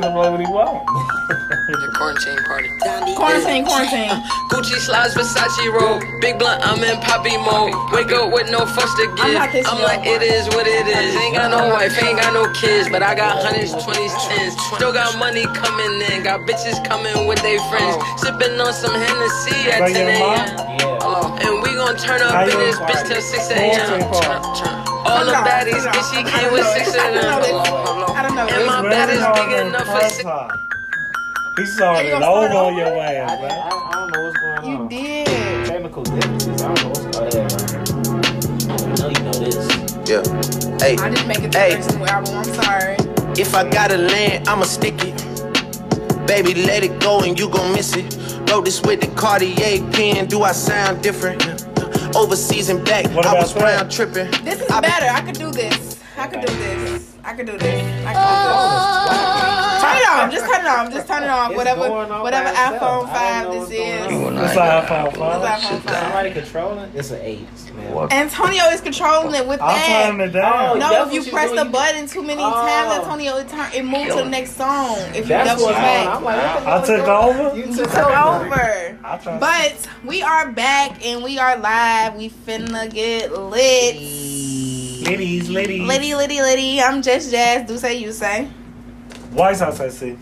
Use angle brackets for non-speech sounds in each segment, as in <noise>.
can play what he want. The quarantine party. Quarantine, quarantine. Gucci slides, Versace robe. Big blunt, I'm in poppy mode. Wake up with no fuss to give. not this I'm like, it is what it is. Ain't got no wife, ain't got no kids, but I got hundreds, twenties, tens. Still got money coming in. Got bitches coming with their friends. Oh. Sipping on some Hennessy at 10 a.m. Yeah. And we gon' turn up in this bitch till 6 a.m. All the baddies, hold bitch, she I came don't with 6 this. I don't know a.m. this. I don't know And this. my Really baddest big on enough for press six. He started You gonna start over on your I, ass, I, man. I don't know what's going on. You did. Technical differences. I don't know what's going on. I know you know this. Yeah. Hey, I didn't make it to Hey. the album. I'm sorry. if I gotta land, I'ma stick it. Baby, let it go and you gon' miss it. Wrote this with the Cartier pen. Do I sound different? Overseas and back, What I was that? round tripping. This is I be- better. I could do this. I could do this. I could do this. I could do this. Oh. Turn it off. Just turn it off. Just turn it off. It's Whatever, whatever by itself. iPhone five this is. on. It's an iPhone 5. iPhone five? Somebody controlling? It's an eight, man. Antonio is controlling it with I'm turning that. it down. Oh, No, That's if you press the button too many Oh. times, Antonio, it turn it moves to the next song. If you That's double what's back. I'm like, I took going over? You You took took over. over. I tried. But we are back and we are live. We finna get lit. Ladies, ladies. Liddy, liddy, liddy. I'm just Jazz. Do say you say. White House, I see.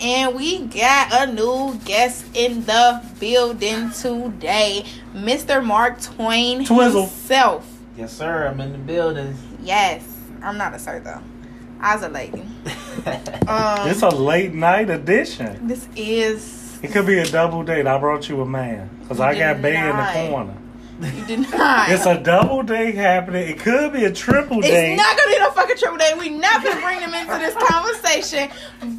And we got a new guest in the building today, Mr. Mark Twain Twizzle. himself. Yes, sir. I'm in the building. Yes, I'm not a sir though. I was a lady. <laughs> Um, It's a late night edition. this is It could be a double date. I brought you a man. Because I got did Bay in the corner. You did not. It's a double date happening. It could be a triple day. It's not gonna be no fucking triple date. We not gonna bring them into this conversation.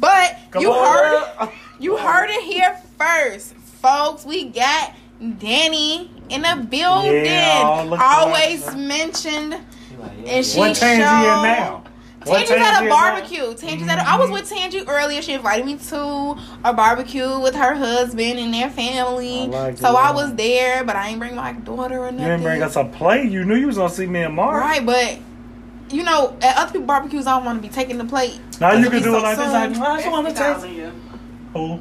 But Come you on, heard girl. it. You heard it here first, folks. We got Danny in the building. Yeah, Always mentioned. Like, yeah, And she what Tangy in showed- now? What Tangi's at a in now? barbecue. Tangi's at a, I was mm-hmm. with Tangi earlier. She invited me to a barbecue with her husband and their family. I like so it. I was there, but I ain't bring my daughter or nothing. You didn't bring us a plate. You knew you was gonna see me and Mark. Right, but you know, at other people barbecues, I don't want to be taking the plate. Now you can do so it like this. soon. Like, I just want to taste. Who?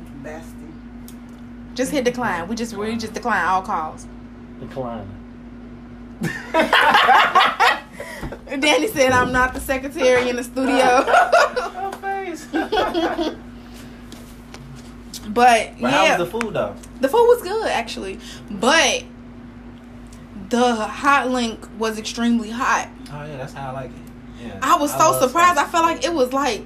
Just hit decline. We just we just decline all calls. Decline. <laughs> Danny said I'm not the secretary in the studio. <laughs> Face. <laughs> but But yeah, how was the food though? the food was good actually, but the hot link was extremely hot. Oh yeah, that's how I like it. Yeah. I was so love surprised. I felt like it was like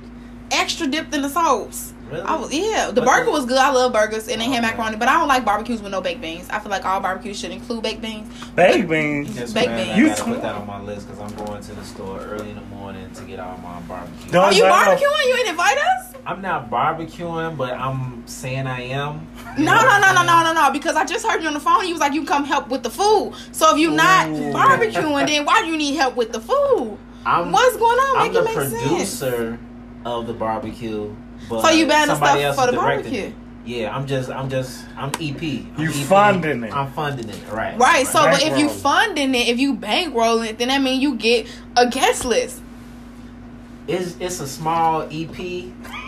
extra dipped in the sauce. Really? I was yeah. The But burger the- was good. I love burgers and they had Okay. macaroni, but I don't like barbecues with no baked beans. I feel like all barbecues should include baked beans. Baked beans. Yes, baked man, beans. I You gotta tw- put that on my list because I'm going to the store early in the morning to get all my barbecue. Don't Are you invite us. barbecuing? You didn't invite us? I'm not barbecuing, but I'm saying I am. No, no, no, no, no, no, no. Because I just heard you on the phone. You was like, you come help with the food. So if you're not Ooh. barbecuing, then why do you need help with the food? I'm, What's going on? I'm Make the it make sense. producer of the barbecue. But So you buying the stuff else for the barbecue? it. Yeah, I'm just, I'm just, I'm EP. I'm You EP. funding it. I'm funding it, right? Right. So, but if you Bankrolling. funding it, if you bankrolling it, then that means you get a guest list. It's it's a small EP.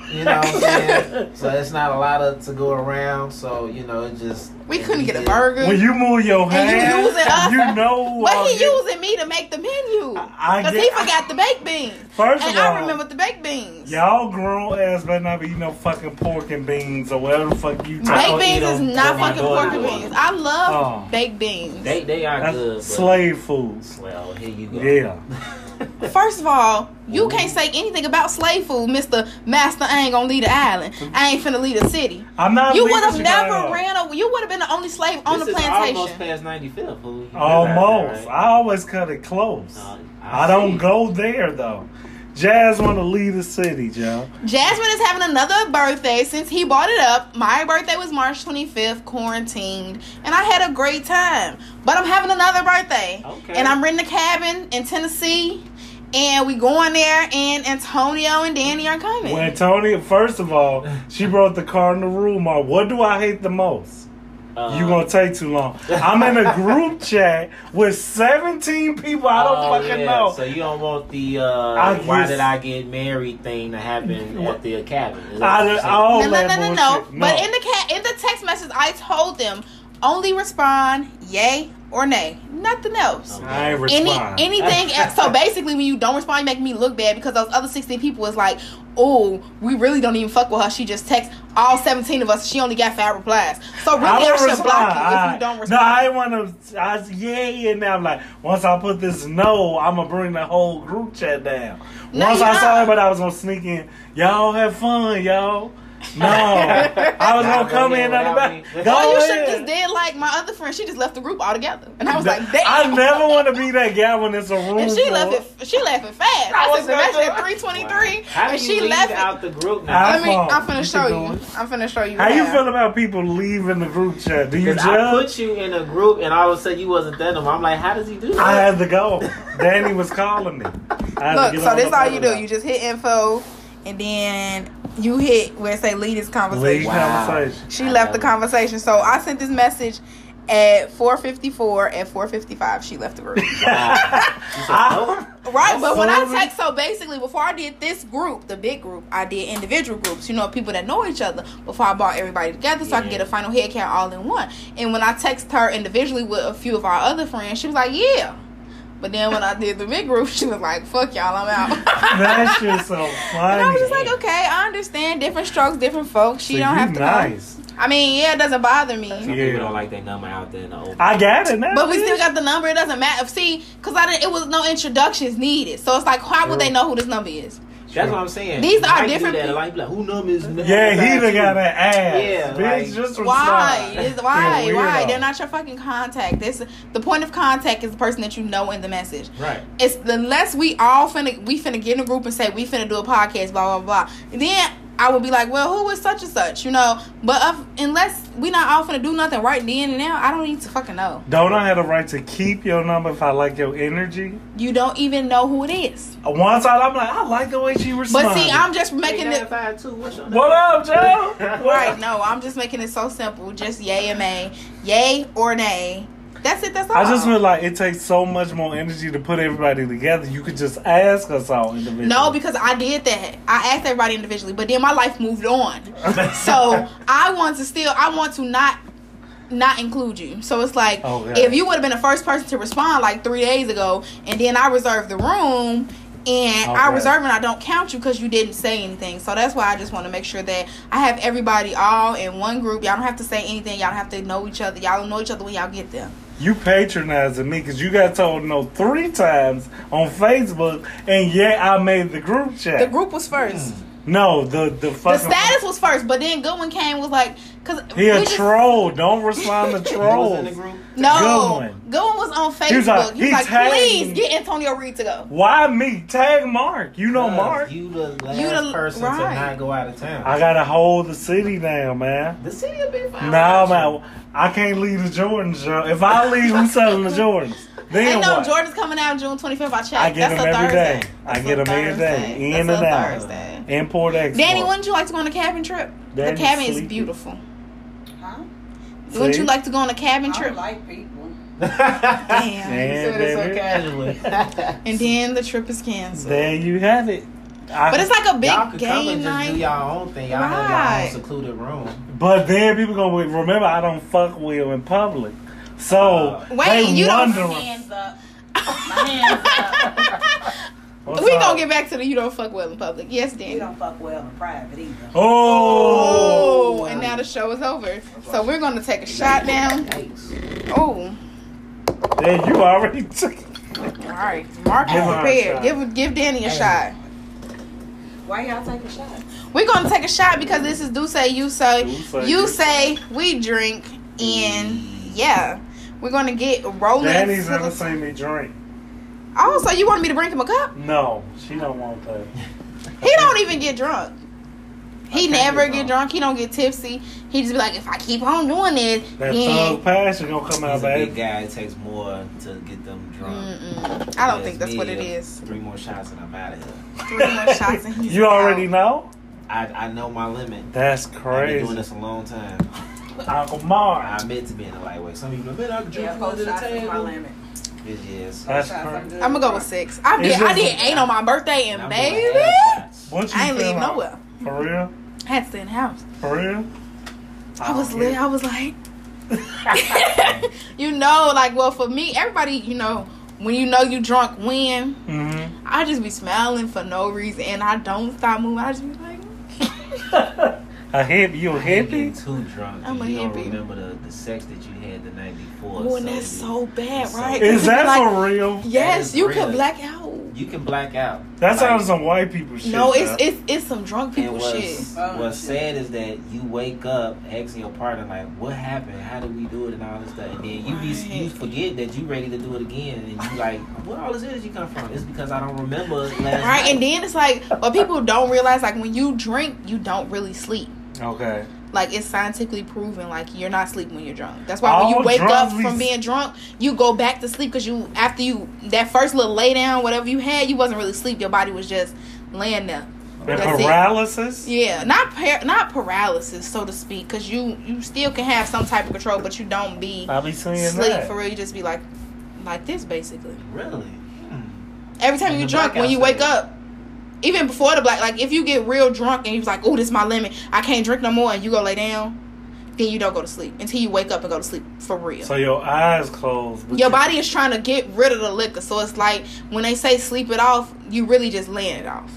You know what I'm saying? <laughs> so it's not a lot of to go around. So you know, it just We couldn't get a burger. When you move your And hand, you using us. you know. <laughs> but uh, he you- using me to make the menu. I Because he forgot the baked beans. First and of all, I remember the baked beans. Y'all grown ass better not be eating no fucking pork and beans or whatever the fuck you Baked don't talking. eat beans is them not for fucking daughter. pork and beans. I love Oh. baked beans. They they are That's good. Slave food. Well, here you go. Yeah. <laughs> First of all, you can't say anything about slave food, Mister Master. I ain't gonna leave the island. I ain't finna leave the city. I'm not. You would have never ran over. You would have been the only slave on this the is almost plantation. past 95th. Fool. You know Almost. that, I always cut it close. Uh, I don't go there though. Jazz want to leave the city, Joe. Jasmine is having another birthday since he brought it up. My birthday was March 25th, quarantined, and I had a great time. But I'm having another birthday, Okay. and I'm renting a cabin in Tennessee, and we going there. And Antonio and Danny are coming. When Tony, first of all, she brought the car in the room. What do I hate the most? Uh, you gonna take too long. I'm in a group chat with 17 people. I don't oh, fucking yeah. know. So you don't want the uh, I why guess- did I get married thing to happen at the cabin? Is I, what you're saying? all no, no, no, no, no. But in the cat in the text message, I told them only respond yay or nay, nothing else. I Any respond. anything <laughs> so basically when you don't respond you make me look bad because those other 16 people is like oh we really don't even fuck with her she just texts all 17 of us she only got five replies so really I, don't should block you if you don't respond. No, I want to. I was yay, and now I'm like, once I put this no, I'm gonna bring the whole group chat down. Once you're I saw it, but I was gonna sneak in. Y'all have fun, y'all. <laughs> No, I was gonna come in on the back. me. Go oh you should ahead. just did like my other friend she just left the group altogether and I was like damn I never want to be that guy when it's a room. and she full. left it she left it fast I I was said the gonna at 323 and she leave left it out the group now? I- Let me. I'm finna You show you. going. I'm finna show you. How you feel about people leaving the group chat? Do you Because I put you in a group and all of a sudden you wasn't there no more. I'm like, how does he do that? I had to go. <laughs> Danny was calling me. I had to Look, get so this the all you do. You just hit info, and then you hit where it say lead this lead conversation. Wow. conversation. She I left the know. conversation. So I sent this message at 4:54. At 4:55, she left the group. <laughs> Wow. She said, I- nope. Right, but when I Absolutely. text, so basically, before I did this group, the big group, I did individual groups. You know, people that know each other. Before I brought everybody together, so I could get a final head count all in one. And when I text her individually with a few of our other friends, she was like, "Yeah." But then when I did the big group, <laughs> she was like, "Fuck y'all, I'm out." <laughs> That's just so funny. And I was just like, okay, I understand. Different strokes, different folks. She So don't have to nice. come. I mean, yeah, it doesn't bother me. Some Yeah. people don't like their number out there in the open. I got it now. But we still got the number. It doesn't matter. See, because I didn't. It was no introductions needed. So it's like, how would they know who this number is? That's what I'm saying. These are Mike do different That. people. Like, like, who number is Yeah, he done got an ass. Yeah, bitch. like- just Why? Is why? You Why? They're not your fucking contact. This the point of contact is the person that you know in the message. Right. It's unless we all finna we finna get in a group and say we finna do a podcast, blah blah blah. And then I would be like, well, who is such and such, you know? But if, unless we not all finna do nothing right then and now, I don't need to fucking know. Don't I have the right to keep your number if I like your energy? You don't even know who it is. Once I, I'm like, I like the way she responds. But see, I'm just making it. Five, two, what's your What up, Joe? <laughs> Right, no, I'm just making it so simple. Just yay and nay. Yay or nay. That's it, that's all. I just feel like it takes so much more energy to put everybody together. You could just ask us all individually. No, because I did that. I asked everybody individually, but then my life moved on. <laughs> so I want to still I want to not not include you. So it's like oh, Okay. if you would have been the first person to respond like three days ago and then I reserved the room and I Okay. reserve and I don't count you because you didn't say anything. So that's why I just want to make sure that I have everybody all in one group. Y'all don't have to say anything. Y'all don't have to know each other. Y'all don't know each other when y'all get there. You patronizing me because you got told no three times on Facebook, and yet I made the group chat. The group was first. no, the the fucking The status was first, but then Goodwin came was like, cause He a just- troll. Don't respond to <laughs> trolls. in the group? No, Goodwin. Goodwin was on Facebook. He was like- He was he like, tagged please get Antonio Reed to go. Why me? Tag Mark. You know Mark. You the last You the- person right. to not go out of town. I gotta hold the city down, man. the city will be fine. No, man. I can't leave the Jordans, Joe. If I leave, who's selling the Jordans? <laughs> Then Ain't no what? Jordan's coming out June 25th. I checked. I get That's them a every Thursday. day. I get a them every day. Thursday. In That's and a out. Thursday. Import export. Danny, wouldn't you like to go on a cabin trip? Danny's the cabin is beautiful. Huh? Wouldn't you like to go on a cabin I trip? don't like people. <laughs> Damn. Yeah. You said it so casually. <laughs> And then the trip is canceled. There you have it. I- But it's like a big y'all could come game and just night. do y'all own thing. Y'all have y'all Right. own secluded room. But then people gonna remember I don't fuck Will in public. So uh, Wait, they you don't- Hands up. My hands up. <laughs> What's we up? gonna get back to the you don't fuck well in public. Yes, Danny. You don't fuck well in private either. Oh, Oh, and now the show is over. So we're gonna take a shot now. Oh, yeah, you already took. It. all right. Mark is Give her a prepared. Give give Danny a Hey. shot. Why y'all take a shot? We're gonna take a shot because this is do say you say Do say, you you say we drink and yeah. We're gonna get rolling. Danny's to never seen me drink. Oh, so you want me to bring him a cup? No, she don't want that. He don't even get drunk. He never get get drunk. drunk. He don't get tipsy. He just be like, if I keep on doing this, That then thug passion gonna come out, He's a big baby. guy. It takes more to get them drunk. Mm-mm. I don't think that's what it uh. Three more shots and I'm out of here. Three more shots and <laughs> he's You already out. know. I, I know my limit. That's I've been crazy. doing this a long time. Uncle Mark. I meant to being a lightweight. Some people, man, I can drink Yeah, from four under the shots is my table. limit. It is. That's Shots, I'm crazy. good. I'm gonna go with six. I It's did. I did eight on my birthday, And and I'm doing baby, half you I ain't feel leave like? nowhere. For real? I had to stay in the house. For real? I was Oh, lit. I was like, <laughs> <laughs> you know, like, well, for me, everybody, you know, when you know you drunk, when Mhm. I just be smiling for no reason, and I don't stop moving. I just be like, <laughs> A hippie? You a I ain't getting hippie? too drunk. I'm a you don't remember the, the sex that you had the night before. oh, and so that's you- so bad, right? Is that like, for real? Yes, you real. could black out. You can black out. That Like, sounds some white people shit. No, it's it's it's some drunk people what's, shit. Oh, what's sad is that you wake up asking your partner like, "What happened? How did we do it?" and all this stuff, and then you be you forget that you're ready to do it again, and you like, "Where all this energy come from?" It's because I don't remember last Right, night. and then it's like, what people don't realize, like when you drink, you don't really sleep. Okay. Like it's scientifically proven, like you're not sleeping when you're drunk. That's why when you wake up drunks be- from being drunk, you go back to sleep because you after you that first little lay down, whatever you had, you wasn't really sleep. Your body was just laying there. And That's it. paralysis? Yeah, not par- not paralysis, so to speak, because you you still can have some type of control, but you don't be I be seeing sleep that. for real. You just be like like this basically. really. Hmm. Every time you the drunk, when you wake stage. up, even before the black, like if you get real drunk and you're like, "Oh, this is my limit. I can't drink no more," and you go lay down, then you don't go to sleep until you wake up and go to sleep for real. So your eyes closed. but Your body is trying to get rid of the liquor, so it's like when they say sleep it off, you really just laying it off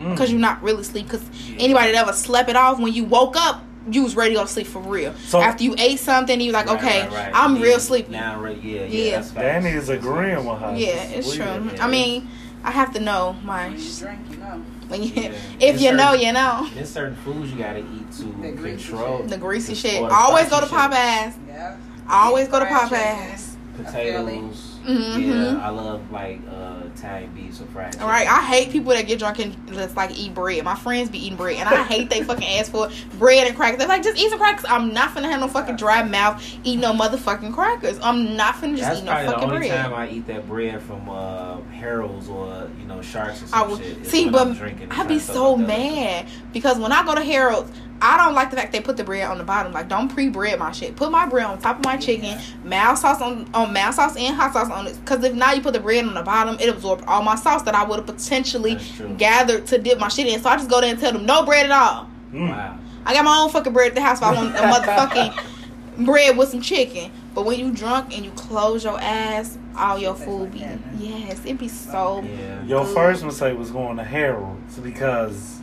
Mm. because you're not really sleep. Because anybody that ever slept it off, when you woke up, you was ready to go to sleep for real. So- After you ate something, you like, Right, okay, right, right. I'm Yeah, real sleepy. Now I'm ready. Yeah, yeah. Yeah. That's. Danny is agreeing with her. Yeah, it's Weird. true. yeah. I mean, I have to know my. When you drink, you know. When you, Yeah. if It's you know, you know. There's certain foods you gotta eat to The greasy control shit. The greasy to- shit. the Always go to. Popeyes. Yeah. Always go to Fried Popeyes. Potatoes. Mhm. Yeah, I love like uh Italian beef, so fried. All right, I hate people that get drunk and just like eat bread. My friends be eating bread, and I hate they fucking ask for bread and crackers. They're like, just eat some crackers. I'm not finna have no fucking dry mouth eating no motherfucking crackers. I'm not finna just That's eat no probably the fucking only bread. time I eat that bread from uh, Harold's or you know Sharks or I some would shit. see, but I'm drinking and I'd be so mad because when I go to Harold's, I don't like the fact they put the bread on the bottom. Like, don't pre-bread my shit. Put my bread on top of my chicken, mild sauce on on mild sauce and hot sauce on it. Because if not, you put the bread on the bottom, it absorbed all my sauce that I would have potentially gathered to dip my shit in. So I just go there and tell them no bread at all. Mm. Wow. I got my own fucking bread at the house. If I want a motherfucking <laughs> bread with some chicken. But when you drunk and you close your ass, all your food be yes, it be so. Yeah. Your first mistake was going to Harold's because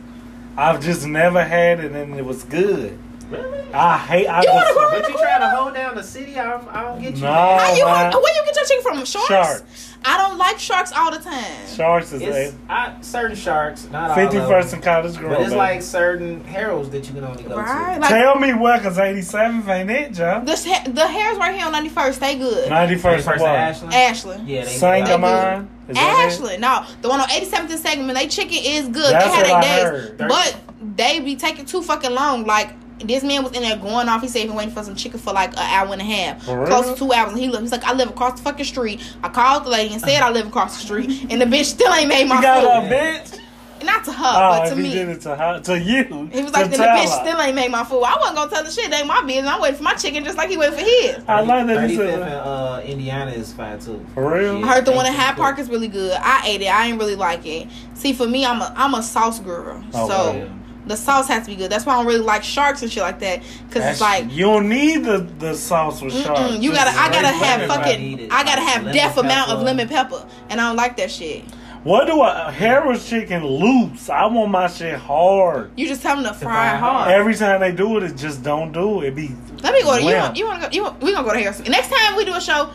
I've just never had it and it was good. Really? I hate. I You wanna just, go But you trying to hold down the city? I don't, I don't get you. No. man. How you, man. where you get your chicken from? Sharks? Sharks. I don't like sharks all the time. Sharks is It's a I, certain sharks, not all fifty of first them. and college girl. But it's baby. like certain Harold's that you can only go Right? to. Like Tell me where, cause eighty seventh ain't it, Joe. the ha- the hairs right here on 91st, they good. Ninety first First what? Ashland. Ashland. Yeah, they Sangamon. Is that it? Ashland, no, the one on 87th and Sangamon, they chicken is good. That's they had what I days, heard. but they be taking too fucking long. Like this man was in there going off. He said he been waiting for some chicken for like an hour and a half, For close real? to two hours. And he looked. He's like, I live across the fucking street. I called the lady and said I live across the street, <laughs> and the bitch still ain't made my You got food. a bitch. Not to her, Oh, but to me. did it to her, to you. He was like, then the bitch her. still ain't made my food. I wasn't gonna tell the shit. It ain't my business. I'm waiting for my chicken just like he waiting for his. I like that he 35th in said. uh, Indiana is fine too. For real? I heard the one in Thank Hyde. Park is really good. I ate it. I ain't really like it. See, for me, I'm a I'm a sauce girl. Oh, so yeah. The sauce has to be good. That's why I don't really like sharks and shit like that. Cause That's- it's like you don't need the the sauce with sharks. mm-mm, you gotta I gotta have fucking need it. I gotta have Lemon deaf amount of lemon pepper, and I don't like that shit. What do I Harold's chicken loops? I want my shit hard. You just tell them to fry fry it hard. hard. Every time they do it, it just don't do it. It be Let me go. To, you want you want to go? You want, we gonna go to Harris. Next time we do a show,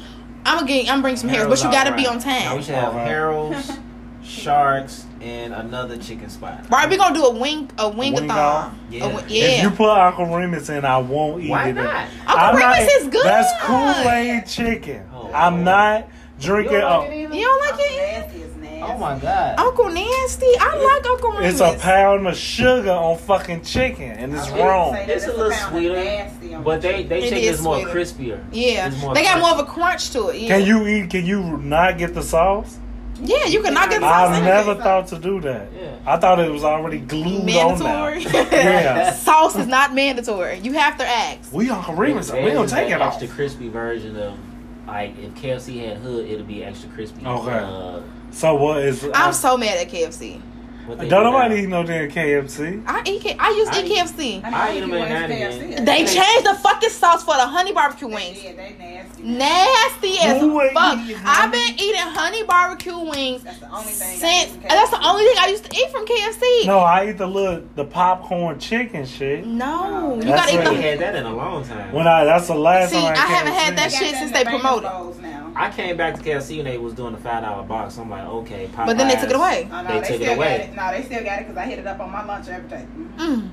I'm gonna get I'm bring some Harris, but you gotta alright. be on No, time. we should have Alright. Harold's, <laughs> Sharks, and another chicken spot. Right, we gonna do a wing a wingathon. Wing-off? Yeah. A wi- If you put Uncle Remus in, I won't eat Why it. not? Uncle I'm not- Remus is good. That's Kool Aid chicken. Oh. I'm not drinking. You don't like it you don't like it? Nasty is nasty. Oh my god. Uncle Nasty. I like Uncle Remus. it's a pound of sugar on fucking chicken, and it's I wrong. say It's a little pound sweeter, nasty on But they they It chicken is is more crispier. Yeah, more they got crunchy. more of a crunch to it. Yeah, Can you eat? Can you not get the sauce? Yeah, you can not get the sauce. I never thought to do that. Yeah. I thought it was already glued on mandatory. <laughs> Yeah. <laughs> sauce is not mandatory. You have to ask. We on Reba, so we don't take it off. extra crispy version of like if KFC had hood, it'll be extra crispy. Okay. Uh, So what is? I'm so mad at KFC. What they Don't nobody eat no damn KFC. I eat. K- I used to I eat eat- KFC. I eat them every now. They changed the fucking sauce for the honey barbecue wings. did, they nasty. Nasty as Who fuck. I've been eating honey barbecue wings That's the only thing. I since. eat That's the only thing I used to eat from KFC. No, I eat the little the popcorn chicken shit. No, oh, you That's gotta eat I the. ain't had that in a long time. When I that's the last See, time I, I haven't had that shit since they in the promoted. Bowls now. I came back to KFC and they was doing the five dollar box. I'm like, okay, Popeyes, But then they took it away. Oh, no, They they, took it still away. got it. No, they still got it because I hit it up on my lunch every day. Mm.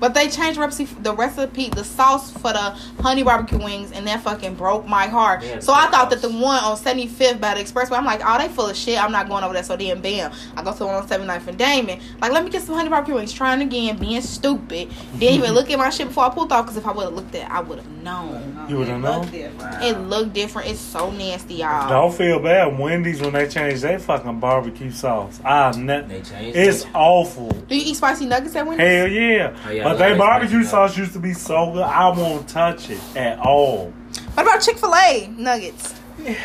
But they changed recipe, the recipe, the sauce for the honey barbecue wings, and that fucking broke my heart. Yeah, so I sauce. thought that the one on 75th by the Expressway, I'm like, oh, they full of shit. I'm not going over there. So then, bam, I go to the one on 79th and Damen. Like, let me get some honey barbecue wings. Trying again, being stupid. Didn't even look at my shit before I pulled off, because if I would have looked at it, I would have known. You would've It known? looked different. It looked different. It's so nasty, y'all. Don't feel bad. Wendy's when they changed their fucking barbecue sauce. I ne- They changed It's it. awful. Do you eat spicy nuggets at Wendy's? Hell yeah. Oh, yeah, I but love they that barbecue sauce used to be so good. I won't touch it at all. What about Chick fil A nuggets?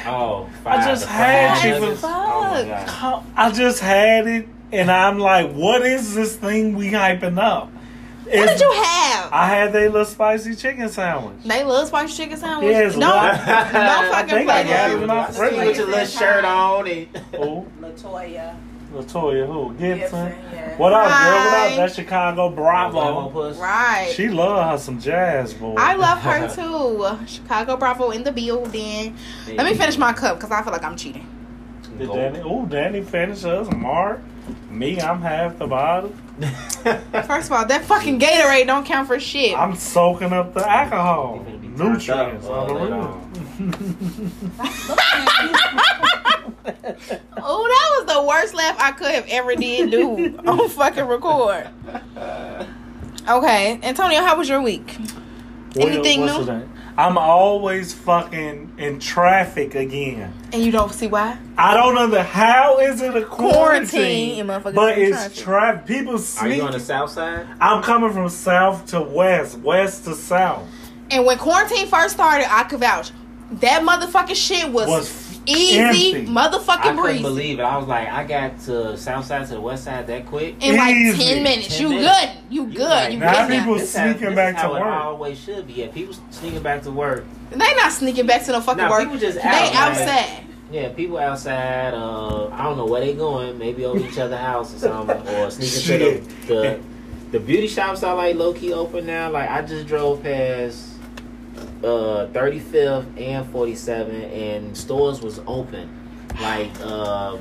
Oh, I just had five Chick-fil-A. nuggets. Oh my god. Come- I just had it, and I'm like, what is this thing we hyping up? What It's- did you have? I had they little spicy chicken sandwich. They little spicy chicken sandwich. Yes, no, love- no I fucking think I play. got it in my I see you with your little shirt on and Who? Latoya. Latoya, who? Gibson. Gibson, yeah. What up, girl? What Hi. up? That's Chicago Bravo Bravo. Right. She love her some jazz, boy. I love her <laughs> too. Chicago Bravo in the building. Let me finish my cup because I feel like I'm cheating. Did Danny? Ooh, Danny finished us. Mark. Me, I'm half the bottle. <laughs> First of all, that fucking Gatorade don't count for shit. I'm soaking up the alcohol. You finna be turned Nutrients up, on the real. <laughs> on. <laughs> Oh, that was the worst laugh I could have ever did do <laughs> on fucking record. Okay, Antonio, how was your week? Anything What's new? his? I'm always fucking in traffic again. And you don't see why? I don't know the how is it a Quarantine, quarantine, but in it's traffic. traffic. People Are you on the south side? I'm coming from south to west, west to south. And when quarantine first started, I could vouch. That motherfucking shit was, Was easy, empty. I motherfucking couldn't breezy. believe it. I was like, I got to south side to the west side that quick. In like Easy. 10 minutes. 10 you minutes. good. You You good. like, you Now good. people now. This how- sneaking this back is how to it work. always should be. Yeah, people sneaking back to work. They not sneaking back to no fucking Nah, work. people just they out, man. outside. Yeah, people outside. Uh, I don't know where they going. Maybe over each other's house or something, or <laughs> sneaking to the, the the beauty shops are like low key open now. Like I just drove past uh 35th and 47, and stores was open. Like um,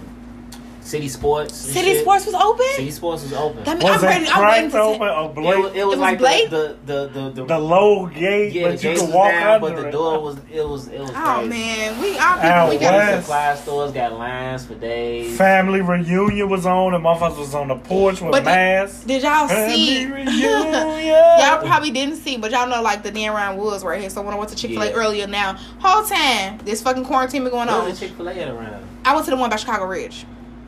City Sports. City shit. Sports was open? City Sports was open. That mean, Was I'm it ready. I'm waiting cracked to open or It, was- it was was like Blake? the the the the, The low gate, yeah, but you gate could walk down, under but the door was it was it was Oh crazy. man, we our people Out we got west. supply stores got lines for days. Family reunion was on, and motherfuckers was on the porch with But masks. Did y'all Family see? <laughs> y'all probably didn't see, but y'all know like the Dan Ryan Woods right here. So when I went to Chick Fil A Yeah. earlier, now whole time this fucking quarantine been going on. Chick Fil A at around? I went to the one by Chicago Ridge.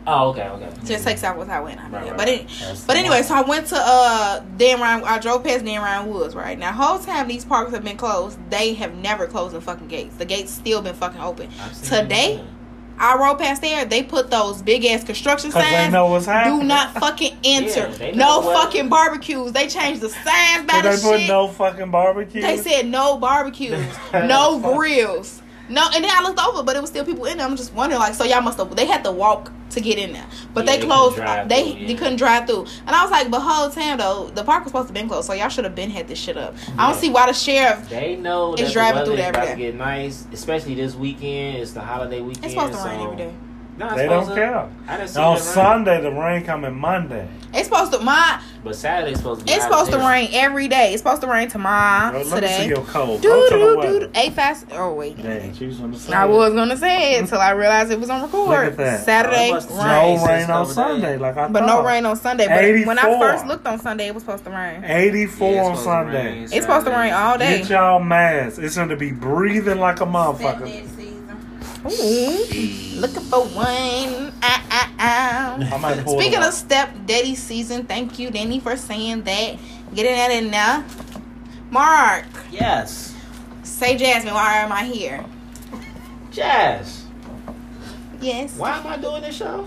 Oh, okay, okay. Just takes out what I went. Right, Yeah, right, but right. but anyway, so I went to uh Dan Ryan. I drove past Dan Ryan Woods right now. Whole time these parks have been closed. They have never closed the fucking gates. The gates still been fucking open. Today. I rode past there. They put those big ass construction Because they signs. know what's happening. Do not fucking <laughs> enter. Yeah, no what- fucking barbecues. They changed the signs by So the they put no fucking barbecues. They said no barbecues, <laughs> no grills, no. And then I looked over, but it was still people in there. I'm just wondering, like, so y'all must have. They had to walk to get in there, but Yeah, they they closed. couldn't They through, they yeah. couldn't drive through, and I was like, but whole time though, the park was supposed to been closed, so y'all should have been had this shit up. I don't see why the sheriff. They know that driving the through there is about to get nice, especially this weekend. It's the holiday weekend. It's supposed to rain so- every day. No, They don't to- care. I didn't see On rain. Sunday, the rain coming Monday. It's supposed to my. but Saturday's supposed to be. It's supposed to rain every day. It's supposed to rain tomorrow, Let me see your cold. Do Go to the do do. A fast. Oh wait. Damn, she was gonna say I it. was gonna say it until I realized it was on record. Look at that. Saturday Oh, rain. No Rain rain on Sunday, there. like I But thought. no rain on Sunday. But when I first looked on Sunday, it was supposed to rain. 84 Yeah, on it's supposed to Sunday. It's supposed to rain all day. Get y'all masks. It's gonna be breathing like a That motherfucker. Dead season. Ooh, looking for one. Ah, ah, ah. Speaking of step daddy season, thank you, Danny, for saying that. Getting that in now. Mark, Yes. say Jasmine, why am I here? Jazz. Yes. Why am I doing this show?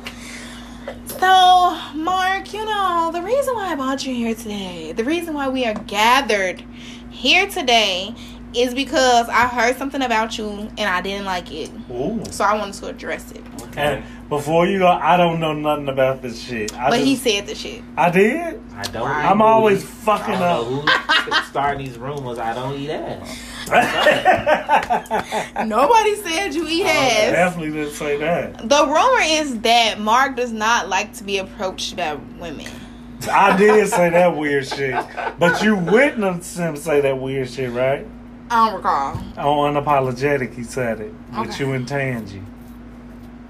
So, Mark, you know, the reason why I brought you here today, the reason why we are gathered here today is because I heard something about you and I didn't like it. Ooh. So I wanted to address it. And before you go, I don't know nothing about this shit. I But he said the shit. I did. I don't. Right. I'm always booty. fucking I up. don't know who's starting these rumors. I don't eat ass. <laughs> Nobody said you eat oh, ass. Definitely didn't say that. The rumor is that Mark does not like to be approached by women. I did say that weird shit, but you witnessed him say that weird shit, right? I don't recall. On unapologetic, he said it with Okay. you and Tangy.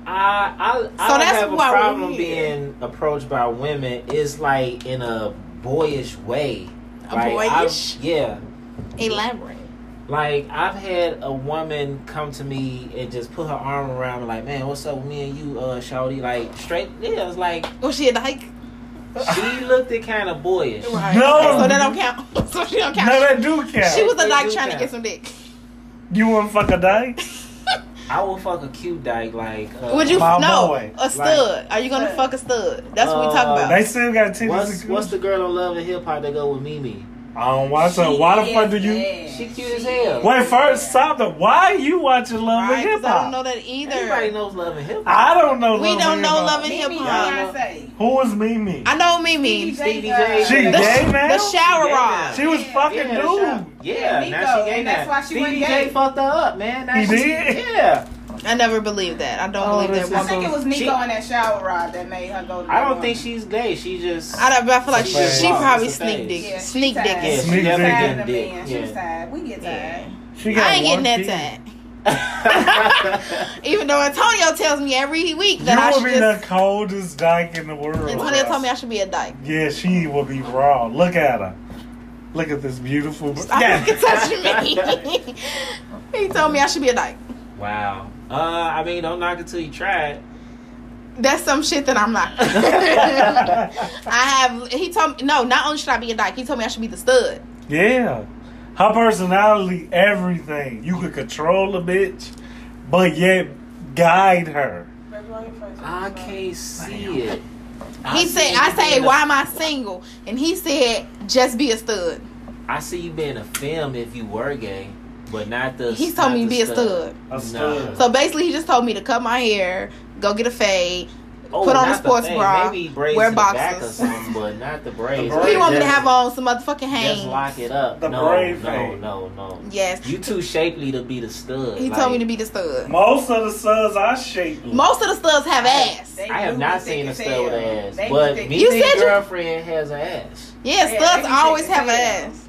I I, I So don't that's have a problem being approached by women. It's like in a boyish way. A Like, boyish? I've- yeah. Elaborate. Like I've had a woman come to me and just put her arm around me, like, "Man, what's up with me and you, uh, Shawty?" Like straight, yeah. It's like Was she a dyke? She looked it kind of boyish. Right. No. So that don't count. <laughs> So she don't count. No, that do count. she was a dyke do trying to get some dick. you want to fuck a dyke? <laughs> I will fuck a cute dyke, like. Uh, Would you My no boy. a stud? Are you gonna fuck a stud? That's what we talk about. They still got titties. What's what's the girl on Love and Hip Hop that go with Mimi? I don't watch her. Why the fuck do you? She cute as hell. Wait, first stop the. Why you watching Love right? and 'cause Hip Hop? I don't know that either. Everybody knows Love and Hip Hop. I don't know. We Love don't know Love and Hip Hop. Beyonce. Who was Mimi? I know Mimi. Stevie J. J. She The, gay now? the shower rod. She was fucking Yeah, dude. Yeah, Yeah, now she gay now. that's why she went Stevie gay. J fucked her up, man. Now He did? Yeah. I never believed that. I don't Oh, believe this that I think it was Nikko She- and that shower rod that made her go to I don't think she's gay. She just. I, don't, I feel like she, It's she probably It's a sneak dick, Yeah, sneak tired. dick. Yeah, Yeah, she Sneak tired getting of the dick. man. She was tired. We get tired. She got I ain't getting that kid. tag. Even though Antonio tells me every week that I You should will be just. the coldest dyke in the world. Antonio told me I should be a dyke. Yeah, she will be raw. Look at her. Look at this beautiful. Stop fucking touching me. <laughs> he told me I should be a dyke. wow. Uh, I mean, don't knock it till you try it. That's some shit that I'm not. <laughs> I have. He told me no. Not only should I be a dyke, he told me I should be the stud. Yeah. Her personality, everything. You could control a bitch, but yet guide her. I can't see it. He see said, "I say, being a- why am I single?" And he said, "Just be a stud." I see you being a film if you were gay, but not the. He told me to the be a stud. A No. So basically, he just told me to cut my hair, go get a fade. Oh, Put on a sports the bra, Maybe braids wear in the back or something, but not the braids. braids. He want me to have on some motherfucking Just lock it up. The no, braid no, fade. no, no. Yes, You too shapely to be the stud. he Like, told me to be the stud. Most of the studs are shapely. Most of the studs have ass. They I have not seen a stud as with an ass, They but me You as said and you- girlfriend has an ass. Yeah, Yeah, studs always have an ass.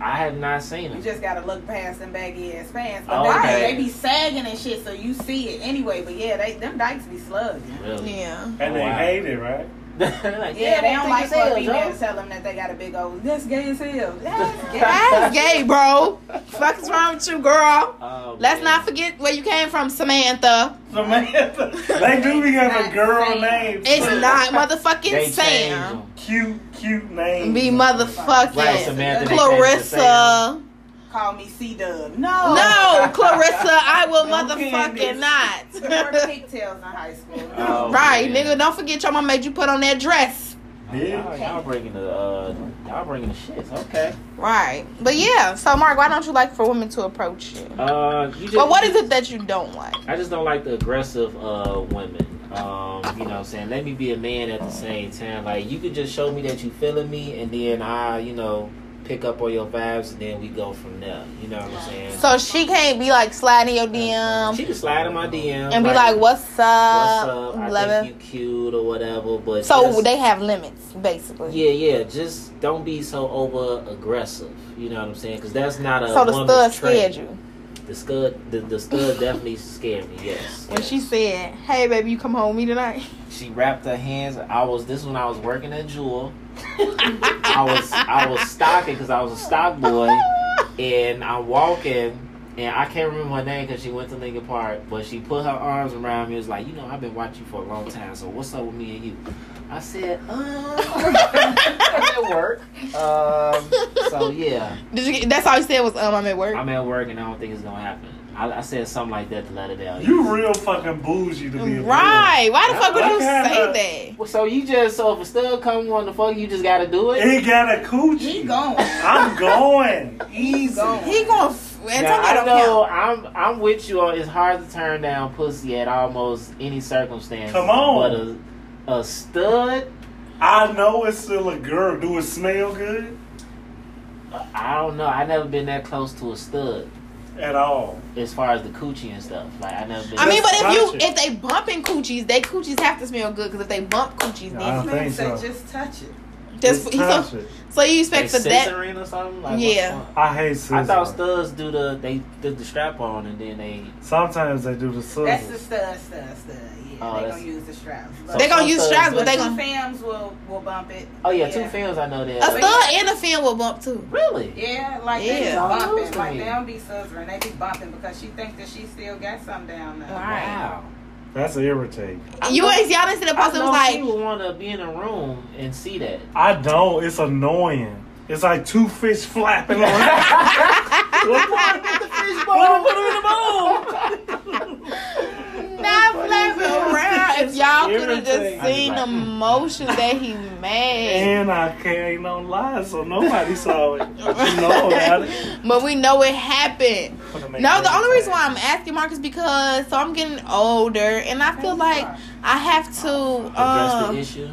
I, I have not seen them. You just gotta look past them baggy ass pants. But Oh, they, they be sagging and shit, so you see it anyway. But yeah, they them dykes be slugging. Really? Yeah. and they oh, Wow. hate it, right? Like, Yeah, they don't like it's for a hell, female Joe. to tell them that they got a big old. That's gay as hell. That's gay. That's gay, bro. Fuck is wrong with you, girl? Oh, Let's man. not forget where you came from, Samantha. Samantha. <laughs> they do be having Not girl Sam. names. It's not motherfucking changed Sam. them. cute, cute name. Be motherfucking Samantha, they changed. Clarissa. Call me C Dub. No. <laughs> No, Clarissa, I will No motherfucking candies. I wore not. <laughs> pigtails in high school. <laughs> Oh, right, man. nigga. Don't forget your mom made you put on that dress. Y'all, Yeah. y'all bringing the uh, y'all bringing the shits. Okay. Right. But yeah, so Mark, why don't you like for women to approach you? Uh, you just. But what is it that you don't like? I just don't like the aggressive uh women. Um, you know what I'm saying? Let me be a man at the same time. Like you could just show me that you feeling me and then I, you know, pick up on your vibes and then we go from there. You know what I'm saying? So she can't be like sliding your DM she can slide in my DM and be like, "What's What's up?" up? I Blah, think you cute or whatever, but So just- they have limits, basically. Yeah, yeah. Just don't be so over aggressive. You know what I'm saying? Because that's not a. So the stud scared you The stud, the, the stud definitely scared me. Yes. when yes. she said, "Hey, baby, you come home with me tonight." she wrapped her hands. I was this when I was working at Jewel. <laughs> I was I was stocking because I was a stock boy, <laughs> and I'm walking. And I can't remember her name because she went to Lincoln Park, but she put her arms around me. and was like, you know, I've been watching you for a long time. So what's up with me and you? I said, uh. I said, at work. Um, so yeah, Did you? That's all you said was um I'm at work. I'm at work and I don't think it's gonna happen. I, I said something like that to let it out. You real fucking bougie to be a Right? Why the fuck would you Okay, say but- that? Well, so you just so if a stud come on the fuck, you just gotta do it. He got a He coochie. gone. I'm going. He's gone. He going Antonio Now, I don't know count. I'm I'm with you on. It's hard to turn down pussy at almost any circumstance. Come on. but a, a stud, I know it's still a girl. Do it smell good I don't know. I never been that close to a stud at all? as far as the coochie and stuff. Like I never been. I mean, but if you Gotcha. if they bumping coochies, they coochies have to smell good because if they bump coochies, I then Man think said so. just touch it. just Just <laughs> so, touch it. so you like expect for that. or something. Like, Yeah. going- I hate scissors. I thought studs do the they did the strap on and then they. Sometimes they do the That's the stud, stud, stud. Yeah, Oh, they that's- gonna use the straps. So They gonna use straps, do- but they two gonna fams will will bump it. Oh yeah, two films I know that. a that. stud and a fin will bump too. Really? Yeah, like they Yeah. be Oh, bumping. that's Like they don't be scissoring. They be bumping because she thinks that she still got some down there. Right. Wow. That's irritating. You ain't y'all didn't see the I post. It was like would want to be in a room and see that. I don't. It's annoying. It's like two fish flapping around. <laughs> <laughs> not flapping around. <laughs> If y'all could have just seen the motion that he made. and I can't no lie, so nobody saw it. But you know <laughs> it. But we know it happened. No, the only reason why. I'm asking Mark is because so I'm getting older and I feel like I have to Address um the issue.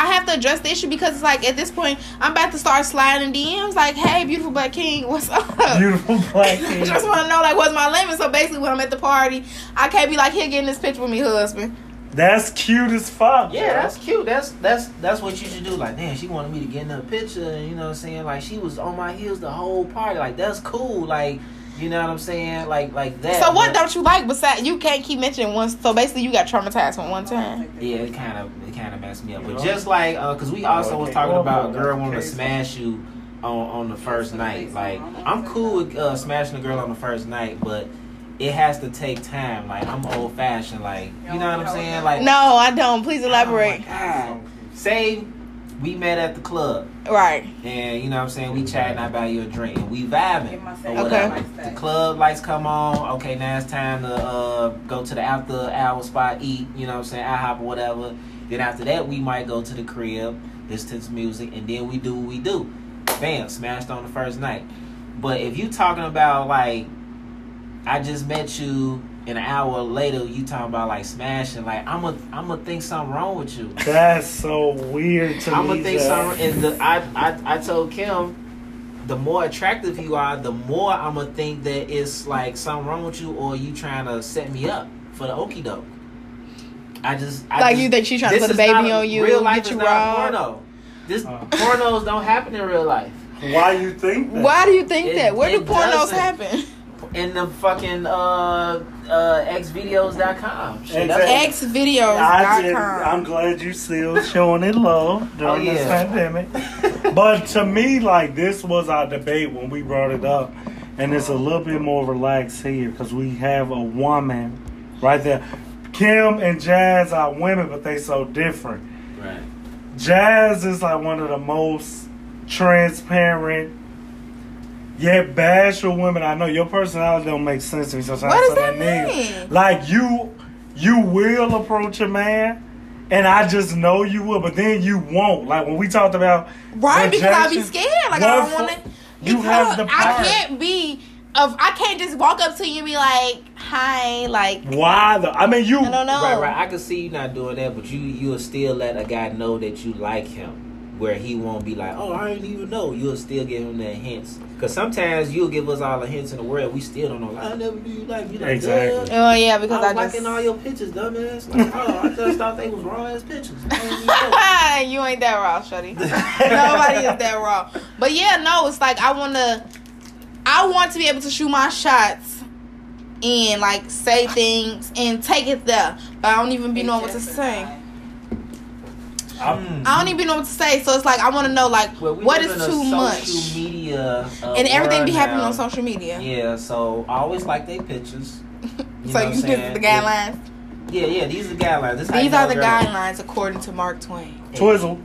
I have to address the issue because it's like at this point I'm about to start sliding DMs like, hey, beautiful black king, <laughs> what's up? beautiful black <laughs> king. just want to know like what's my limit. So basically, when I'm at the party, I can't be like, here, get in this picture with me, husband. That's cute as fuck. Yeah, that's cute. That's that's that's what you should do. Like, damn, she wanted me to get in a picture, and you know what I'm saying? Like, she was on my heels the whole party. Like, that's cool. Like, you know what I'm saying? Like, like that. So what But- don't you like? Besides, you can't keep mentioning once. So basically, you got traumatized from one time. Yeah, it kind of it kind of messed me up. But just like, uh, cause we also was talking about a girl wanting to smash you on on the first night. Like, I'm cool with uh, smashing a girl on the first night, but it has to take time. Like, I'm old fashioned. Like, you know what I'm saying? Like, No, I don't. Please oh elaborate. my God. Say we met at the club. right. And you know what I'm saying, we chatting, about your drink, and we vibing or whatever. Okay. The club lights come on. Okay, now it's time to uh, go to the after hour spot, eat. You know what I'm saying, IHOP or whatever. Then after that, we might go to the crib, listen to some music, and then we do what we do. Bam, smashed on the first night. But if you talking about like, I just met you. And an hour later, you talking about like smashing, like I'm a, I'm gonna think something wrong with you. That's so weird to me. I'm me. gonna think Jack. something. And the, I, I, I told Kim, the more attractive you are, the more I'm gonna think that it's like something wrong with you, or you trying to set me up for the okey doke. I just I Like just- you think she trying to put a baby not on you, Real life get is you not porno. This Uh. pornos don't happen in real life. Why you think that? Why do you think It- that? Where do pornos doesn't. happen? In the fucking uh uh xvideos.com. Shit, Exactly. I did, I'm glad you still showing it love during Oh, this pandemic. <laughs> But to me, like this was our debate when we brought it up, and it's a little bit more relaxed here because we have a woman right there. Kim and Jazz are women, but they so different. Right. Jazz is like one of the most transparent, yet bashful women I know. Your personality don't make sense to me sometimes. What does so that nigga- mean? Like you, you will approach a man, and I just know you will, but then you won't. Like when we talked about Right, because I'll be scared. Like I don't want to. You have the power. I can't be. Of I can't just walk up to you and be like, "Hi," like Why the? I mean, you. I don't know. Right, right. I can see you not doing that, but you you'll still let a guy know that you like him, where he won't be like, "Oh, I didn't even know." You'll still give him that hints, because sometimes you'll give us all the hints in the world. We still don't know. Like, I never knew you like me. Like, Exactly. "Duh, Oh yeah, I because was I, just liking all your pictures, dumbass. Like, oh, I just thought they was raw ass pictures. I didn't even know. <laughs> you ain't that raw, Shuddy. Nobody is that raw. But yeah, no, it's like I want to. I want to be able to shoot my shots and like say things and take it there, but I don't even be knowing what to say. I'm- I don't even know what to say, so it's like I want to know like Well, we what live is in a too much, media, uh, and everything be happening now. on social media. Yeah, so I always like their pictures. <laughs> You so know what you I'm this is saying? the guidelines. Yeah, yeah, these are the guidelines. This These are the girl- guidelines according to Mark Twain. Twizzle.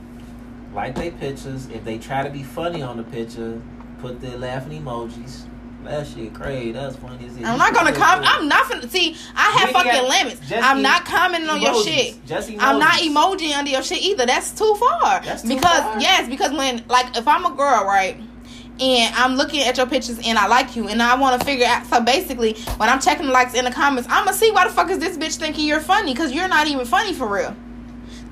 like they pictures. If they try to be funny on the picture, put the laughing emojis. That shit crazy. That's funny as. I'm not gonna comment. I'm not gonna see. I have fucking got- limits. I'm not commenting on your shit. I'm not emoji under your shit either. That's too far. That's too because far? yes, because when like if I'm a girl, right, and I'm looking at your pictures and I like you and I want to figure out. So basically, when I'm checking the likes in the comments, I'm gonna see why the fuck is this bitch thinking you're funny? Because you're not even funny for real.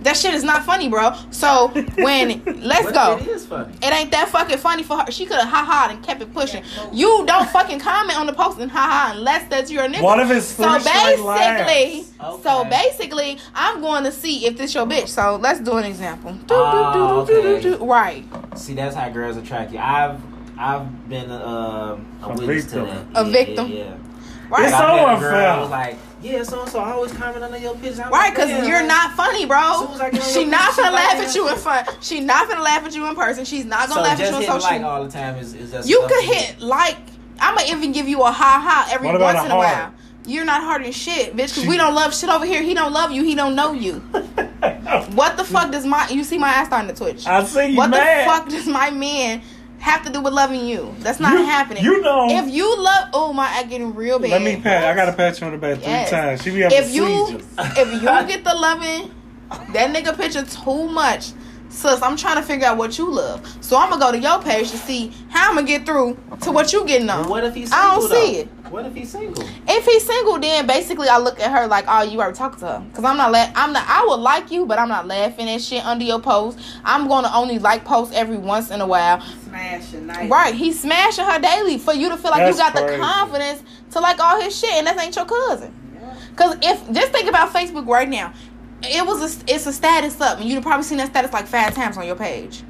That shit is not funny, bro. So when <laughs> let's What go. It is funny. It ain't that fucking funny for her. She could have ha ha and kept it pushing. You don't fucking comment on the post and ha ha unless that's your nigga. What if it's so three straight basically, laughs? so Okay. basically, I'm going to see if this your bitch. So let's do an example. Do, do, Oh, do, do, do, okay. do, do. Right. See, that's how girls attract you. I've I've been uh, a A witness to victim. that. A Yeah, victim. Yeah. yeah. Right. It's Like, I so met a unfair. girl, I was like, yeah, so and so. I always comment on your pictures. I'm Right, like, because "Damn, you're like- not funny, bro. soon as I get on She your not picture, gonna she laugh at you in front. She not gonna laugh at you in person. She's not gonna laugh at you on social. like all the time is, is just You could for you? hit like. I'ma even give you a ha ha every once a in a heart? while. You're not hard as shit, bitch. Cause She- we don't love shit over here. He don't love you. He don't know you. <laughs> What the fuck does my you see my ass starting to twitch? I see you what mad. the fuck does my man have to do with loving you? That's not You- happening. you know- if you love, oh my, I getting real bad. Let me pat. I gotta pat you on the back Yes. three times. She be having If you seizures. if you <laughs> get the loving, that nigga picture too much. Sis, I'm trying to figure out what you love. So I'm gonna go to your page to see how I'm gonna get through to what you getting on. Well, what if he's single, I don't see though? it. What if he's single? If he's single, then basically I look at her like, oh, you already talked to her. Cause I'm not, la- I'm not, I would like you, but I'm not laughing at shit under your post. I'm gonna only like posts every once in a while. Smashing night. Right? He's smashing her daily for you to feel like That's you got crazy. the confidence to like all his shit, and that ain't your cousin. Cause if just think about Facebook right now, it was a, it's a status up, and you've probably seen that status like five times on your page.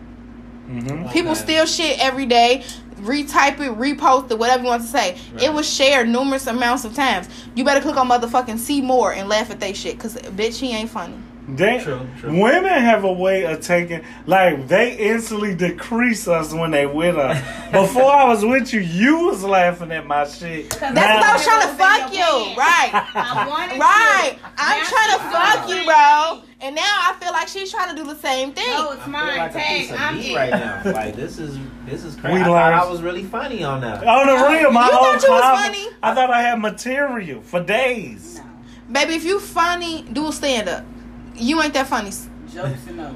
Mhm. People Okay. steal shit every day, retype it, repost it, whatever you want to say. It was shared numerous amounts of times. You better click on motherfucking see more and laugh at they shit, cause bitch, he ain't funny. They, True, true. Women have a way of taking, like, they instantly decrease us when they with us. <laughs> Before I was with you, you was laughing at my shit. That's Now- what I was trying to was fuck you, right? I wanted Right. you. I'm Now trying to fuck mine. you, bro. And now I feel like she's trying to do the same thing. No, it's I feel mine. like a piece Tag. I'm meat it. right now. Like this is this is crazy. We I thought learned- I was really funny on that. On the oh, real, my You whole thought you was funny? I thought I had material for days. No. Baby, if you funny, do a stand up. You ain't that funny. Jokes and all.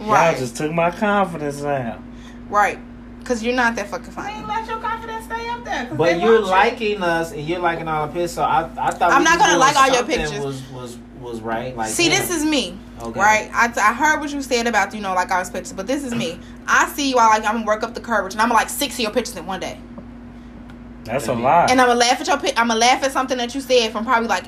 Y'all Right. just took my confidence out. Right. Cause you're not that fucking I funny. ain't let your confidence stay up there. 'cause But you're want you. liking us and you're liking all the pictures. So I, I thought I'm not gonna like all your pictures. Was was was right. Like See, damn. this is me. Okay. Right? I, I heard what you said about, you know, like all his pictures, but this is me. I see you, I like, I'm gonna work up the courage, and I'm gonna like six of your pictures in one day. That's a lot. And I'm gonna laugh at your pic, I'm gonna laugh at something that you said from probably like,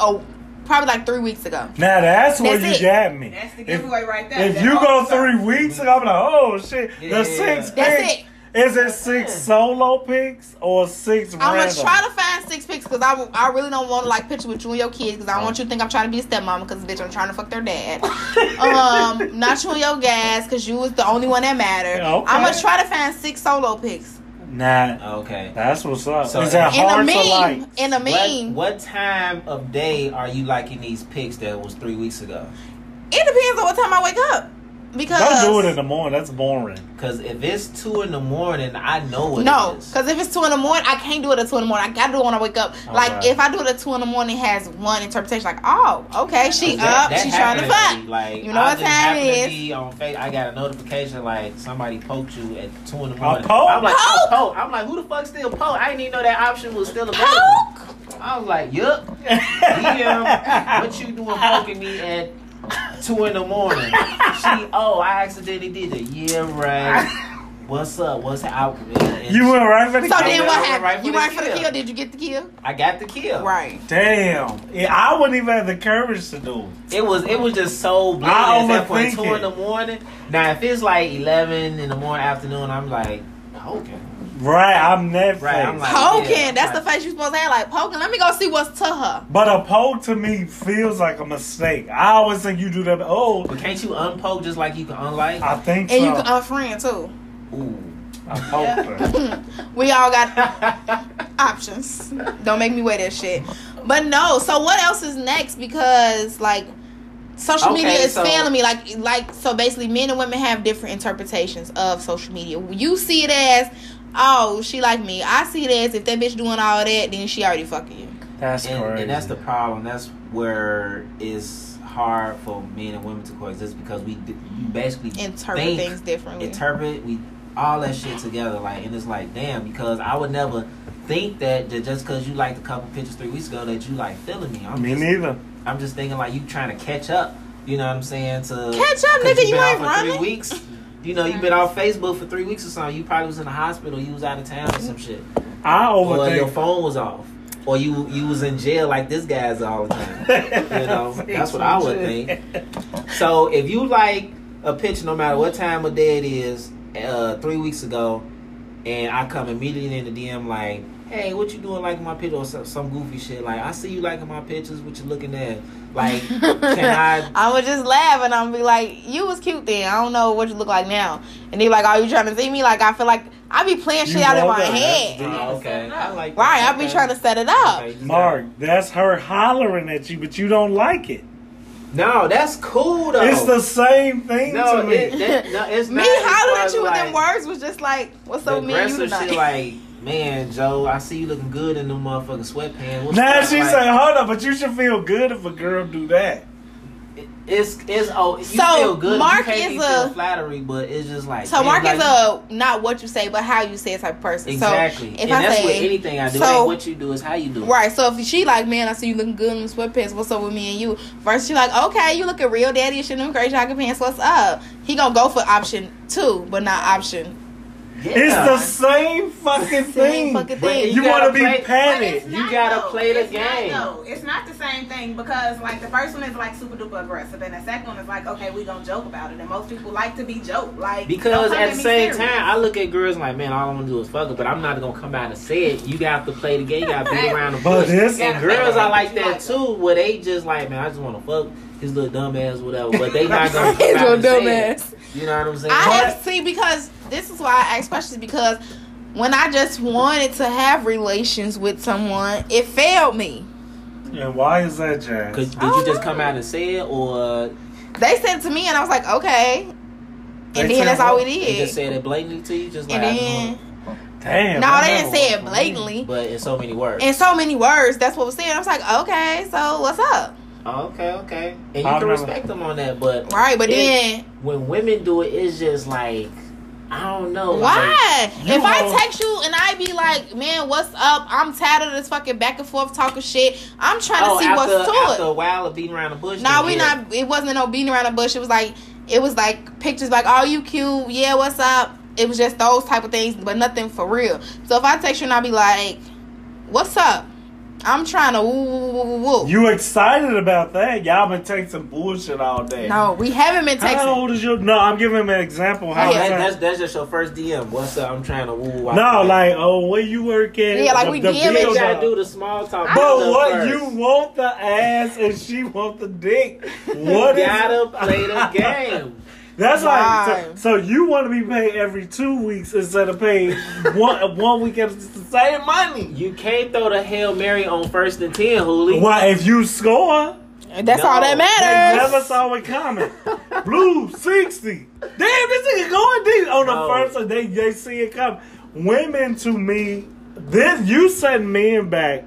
oh, probably like three weeks ago. now that's where That's you it. got me. That's the If- giveaway right there. If That you go also- three weeks ago, I'm like, oh shit. Yeah. The six That's pics. it. Is it six solo picks or six I'm random? gonna try to find six picks because I, I really don't want to like picture with you and your kids because I don't want you to think I'm trying to be a stepmom because bitch I'm trying to fuck their dad. <laughs> um, not you and your gas because you was the only one that mattered. Okay. I'm gonna try to find six solo pics Nah, oh, Okay. that's what's up. So Is that in a hard to meme. like? In a What, meme, what time of day are you liking these pics that was three weeks ago? it depends on what time I wake up because Don't do it in the morning. That's boring. Because if it's two in the morning, I know what No, it is. because if it's two in the morning, I can't do it at two in the morning. I gotta do it when I wake up. like Alright. if I do it at two in the morning, it has one interpretation. Like, oh, okay, she That- up, that she's trying to fuck. me. Like, You know I what just time it happened to is. be on Fa- I got a notification like somebody poked you at two in the A morning. poke? I'm like, oh, Poke? oh, poke. I'm like, who the fuck still poke? I didn't even know that option was still available. Poke. I was like, yup. <laughs> DM, what you doing poking me at two in the morning? She, oh, I accidentally did it. Yeah, right. <laughs> What's up? What's out? You went right for the So kill. then what happened? right you went for the kill. kill. Did you get the kill? I got the kill. Right. Damn. Yeah, I wouldn't even have the courage to do it. It was it was just so I blatant at that point. Two in the morning. Now if it's like eleven in the morning, afternoon, I'm like, okay. Right, I'm that Right. I'm like- Poking. yeah, That's right. the face you're supposed to have. Like poking. Let me go see what's to her. But a poke to me feels like a mistake. I always think you do that. Oh, But can't you unpoke just like you can unlike? I think And so. you can unfriend too. Ooh. I poked her. <laughs> We all got <laughs> options. Don't make me wear that shit. But no. So what else is next? Because like social Okay, media is so- failing me. Like, like so basically, men and women have different interpretations of social media. You see it as, oh, she like me. I see it as if that bitch doing all that, then she already fucking you. That's and, crazy. and that's the problem. That's where it's hard for men and women to coexist because we you basically Interpret think, things differently. interpret we all that shit together. Like, and it's like, damn, because I would never think that, that just because you liked a couple pictures three weeks ago that you like feeling me. I'm Me just, neither. I'm just thinking like you trying to catch up. You know what I'm saying? To Catch up, nigga, been you off ain't for running. Three weeks. <laughs> You know, you've been off Facebook for three weeks or something. You probably was in the hospital. You was out of town or some shit. I overthink. Or your phone was off. Or you you was in jail like this guy's all the time. <laughs> You know, that's what I would think. <laughs> So if you like a picture, no matter what time of day it is, uh, three weeks ago, and I come immediately in the DM like, "Hey, what you doing liking my picture?" or some, some goofy shit like, "I see you liking my pictures. What you looking at?" Like, can <laughs> I? I would just laugh and I'm be like, "You was cute then. I don't know what you look like now." And they like, "Are you trying to see me?" Like I feel like I be playing shit You out in my that, head. deep. Oh, okay, I like. Right, that. I be trying to set it up. Okay, Mark, that's her hollering at you, but you don't like it. No, that's cool though. It's the same thing no, to me. it, that, no, it's Me not as hollering at as, you with them words was just like, "What's The up, with me you aggressive tonight?" shit like, man, Joe, I see you looking good in them motherfucking sweatpants. What's now she Like, say, "Hold up," but you should feel good if a girl do that. it's it's oh you So, feel good. Mark you is a- flattery, but it's just like So damn, Mark like, is a not what you say, but how you say it type of person. exactly, So if and I that's say with anything I do. so- what you do, is how you do. it. right, so if she like, man, I see you looking good in the sweatpants. What's up with me and you? First, she like, okay, you looking real daddy and shit in them crazy jogging pants. What's up? He gonna go for option two, but not option. Yeah. It's the same fucking Same thing. fucking thing. you You want to be play- But petted. it's You gotta though. play the It's game. No, It's not the same thing because like the first one is like super duper aggressive, and the second one is like okay, we gonna joke about it, and most people like to be joked. Like Because at the same serious. time, I look at girls like, man, all I want to do is fuck her, but I'm not gonna come out and say it. You got to play the game. You got to beat around the But bush. this- and girls play are like that like. too, where they just like, man, I just want to fuck his little dumb ass, whatever. But they not gonna <laughs> come His out little and dumb ass. You know what I'm saying? I But- have see because this is why I ask questions because when I just wanted to have relations with someone, it failed me. And why is that, Jazz? Did you just know. come out and say it, or They said it to me, and I was like, okay. They And then that's all we did. they just said it blatantly to you, just like, and I then Damn. no, that they didn't say it blatantly. but in so many words. In so many words, that's what was said. I was like, okay, so what's up? Okay, okay, and you I can remember- respect them on that, but Right, but It- then when women do it, it's just like, I don't know, why? you if I text you and I be like, man, what's up? I'm tired of this fucking back and forth talking shit. I'm trying to oh, see after, what's to after it. a while of beating around the bush. No, then we yeah. not. It wasn't no beating around the bush. It was like it was like pictures like, "Oh, you cute? Yeah, what's up?" It was just those type of things, but nothing for real. So if I text you and I be like, "What's up?" I'm trying to woo woo woo woo woo. You excited about that? Y'all been texting bullshit all day. No, we haven't been taking How old is your? No, I'm giving him an example. How Oh, Yeah. that, that- that's that's just your first DM. What's up? I'm trying to woo. no, like, oh, where you work at? Yeah, like we the DM you bills gotta do the small talk. But what first. you want the ass and she want the dick? <laughs> What You is gotta play the <laughs> game. That's like Right. so, so you want to be paid every two weeks instead of paying <laughs> one one week at the same money. You can't throw the hail mary on first and ten, Hooli. Why if you score, That's No, all that they matters. never saw it coming. <laughs> Blue sixty. Damn, this nigga going deep on the No. first and they they see it coming. Women to me, this you set men back.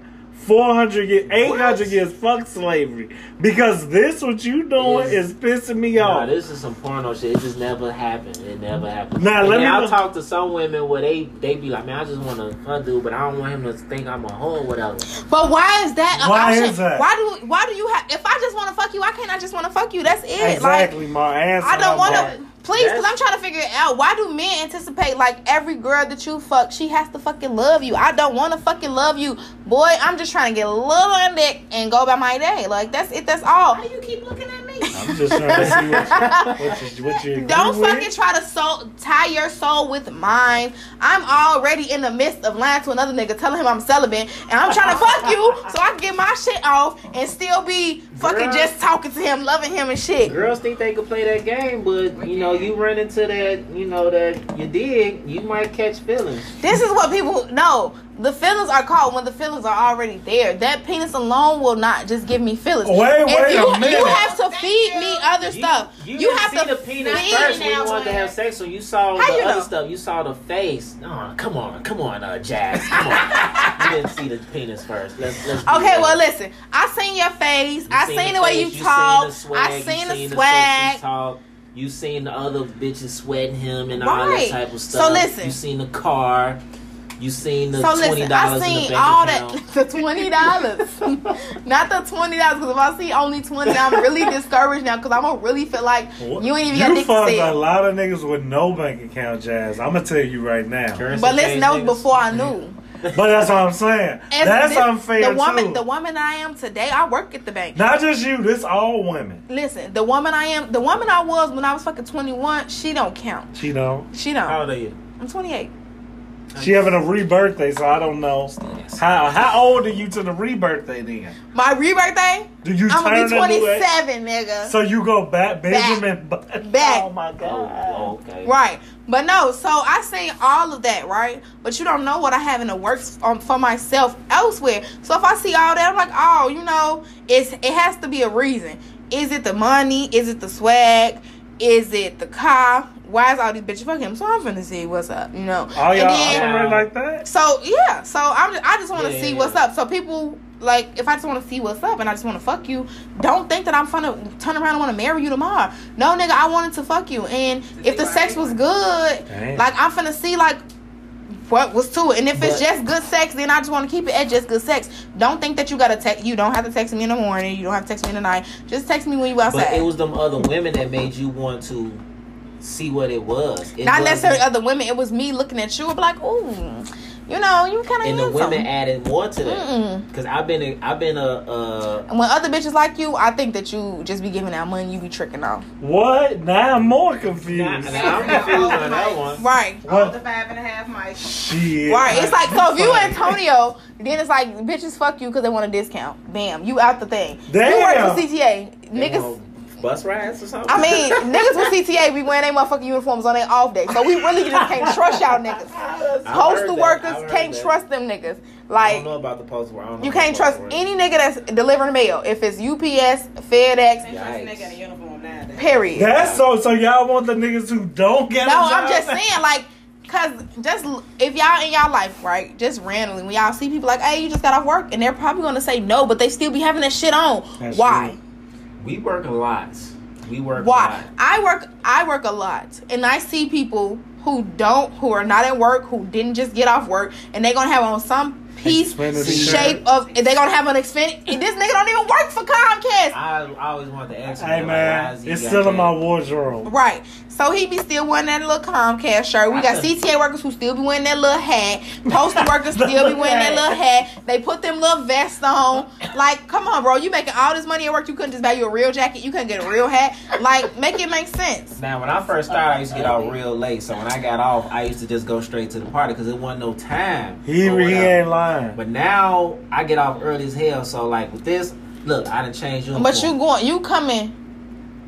400 years, 800 What? years, fuck slavery. Because this, what you doing, Is- is pissing me off. Nah, off. this is some porno shit. It just never happened. It never happened. Nah, and let me I'll look- talk to some women where they they be like, man, I just want to fuck dude, but I don't want him to think I'm a hoe or whatever. But why is that Why option? is that? Why do why do you have? If I just want to fuck you, why can't I just want to fuck you? That's it. Like Exactly, my answer. I don't want to. Please, because I'm trying to figure it out. Why do men anticipate like every girl that you fuck, she has to fucking love you? I don't want to fucking love you, boy. I'm just trying to get a little on dick and go about my day. Like that's it. That's all. Why do you keep looking at me? I'm just trying to see what you, what you, what you agree Don't with. fucking try to soul, tie your soul with mine. I'm already in the midst of lying to another nigga, telling him I'm celibate, and I'm trying to fuck you so I can get my shit off and still be fucking Girls- just talking to him, loving him and shit. Girls think they could play that game, but you know, you run into that, you know, that you dig, you might catch feelings. This is what people know. The feelings are caught when the feelings are already there. That penis alone will not just give me feelings. Wait, If wait you, a minute. You have to feed me other stuff. You, You, didn't have see to the penis feed first when now, you wanted to have sex. When you saw How the you other know? stuff, you saw the face. No, come on, come on, uh, Jazz, come on. you didn't see the penis first. Let's let's. Okay, well, listen. I seen your face. You I seen the way you face, talk. seen the I swag, seen you the seen swag. sexy talk. You seen the other bitches sweating him and all that type of stuff. So stuff. listen. You seen the car. You seen the So twenty listen, I dollars in the seen bank all account. that. <laughs> The twenty dollars, <laughs> not the twenty dollars. Because if I see only twenty, I'm really <laughs> discouraged now. Because I'm gonna really feel like you ain't even got You dick to fucked a lot of niggas with no bank account, Jazz. I'm gonna tell you right now. Currency But listen, change that was niggas. before I knew. But that's what I'm saying. As That's this- unfair The woman, too. the woman I am today, I work at the bank. Not just you. This all women. Listen, the woman I am, the woman I was when I was fucking 21, she don't count. She don't. She don't. How old are you? I'm 28. She having a re-birthday, so I don't know. How how old are you to the re-birthday then? My re-birthday, Do you I'm gonna be a new 27, nigga. So you go back, Benjamin Button. Back. Oh my god. Oh, okay. Right. But no, so I seen all of that, right? But you don't know what I have in the works um, for myself elsewhere. So if I see all that, I'm like, oh, you know, it's it has to be a reason. Is it the money? Is it the swag? Is it the car? Why is all these bitches fucking him? So I'm finna see what's up, you know. Oh And y'all then- operate like that? so yeah, so I'm just, I just want to Yeah, see what's up. So people like if I just want to see what's up and I just want to fuck you, don't think that I'm gonna turn around and want to marry you tomorrow. No, nigga, I wanted to fuck you, and if the sex was good, Damn. like I'm finna see like what was to it. And if it's just good sex, then I just want to keep it at just good sex. Don't think that you gotta text. You don't have to text me in the morning. You don't have to text me in the night. Just text me when you outside. But it was them other women that made you want to see what it was. It Not necessarily other women. It was me looking at you, and be like, ooh, you know, you kind of And the women added more to that. Because I've been, a, I've been a, uh, And when other bitches like you, I think that you just be giving out money, you be tricking off. What? Now I'm more confused. now I'm confused on that <laughs> one. Right. All What? the five and a half mics. Shit. Right. It's like so if you Antonio, then it's like bitches fuck you because they want a discount. Bam, you out the thing. You work for CTA. Niggas want Bus rides or something? I mean, niggas with CTA be wearing their motherfucking uniforms on their off day. So we really just can't trust y'all niggas. <laughs> Postal workers can't that. trust them niggas. Like I don't Like know about the postal work. I don't know you can't trust postal work. any nigga that's delivering mail. If it's UPS, FedEx, Ain't trust a Yikes. in a uniform nowadays. period. That's so. So y'all want the niggas who don't get a No, job? I'm just saying, like, cause just if y'all in y'all life, right, just randomly when y'all see people like, hey, you just got off work, and they're probably gonna say no, but they still be having that shit on. That's Why? true. We work a lot. We work a Why? lot. I work. I work a lot, and I see people who don't, who are not at work, who didn't just get off work, and they're gonna have on some piece Expensive shape shirt. of. They're gonna have an expense. And this nigga don't even work for Comcast. I, I always want to ask you, Hey man, it's he still in my wardrobe. Right. So he be still wearing that little Comcast shirt. We got <laughs> CTA workers who still be wearing that little hat. Postal <laughs> workers still be wearing that little hat. They put them little vests on. Like, come on, bro. You making all this money at work. You couldn't just buy you a real jacket. You couldn't get a real hat. Like, make it make sense. Now, when I first started, I used to get off real late. So when I got off, I used to just go straight to the party because it wasn't no time. He, he ain't lying. But now I get off early as hell. So like with this, look, I done changed you. But you going, you coming.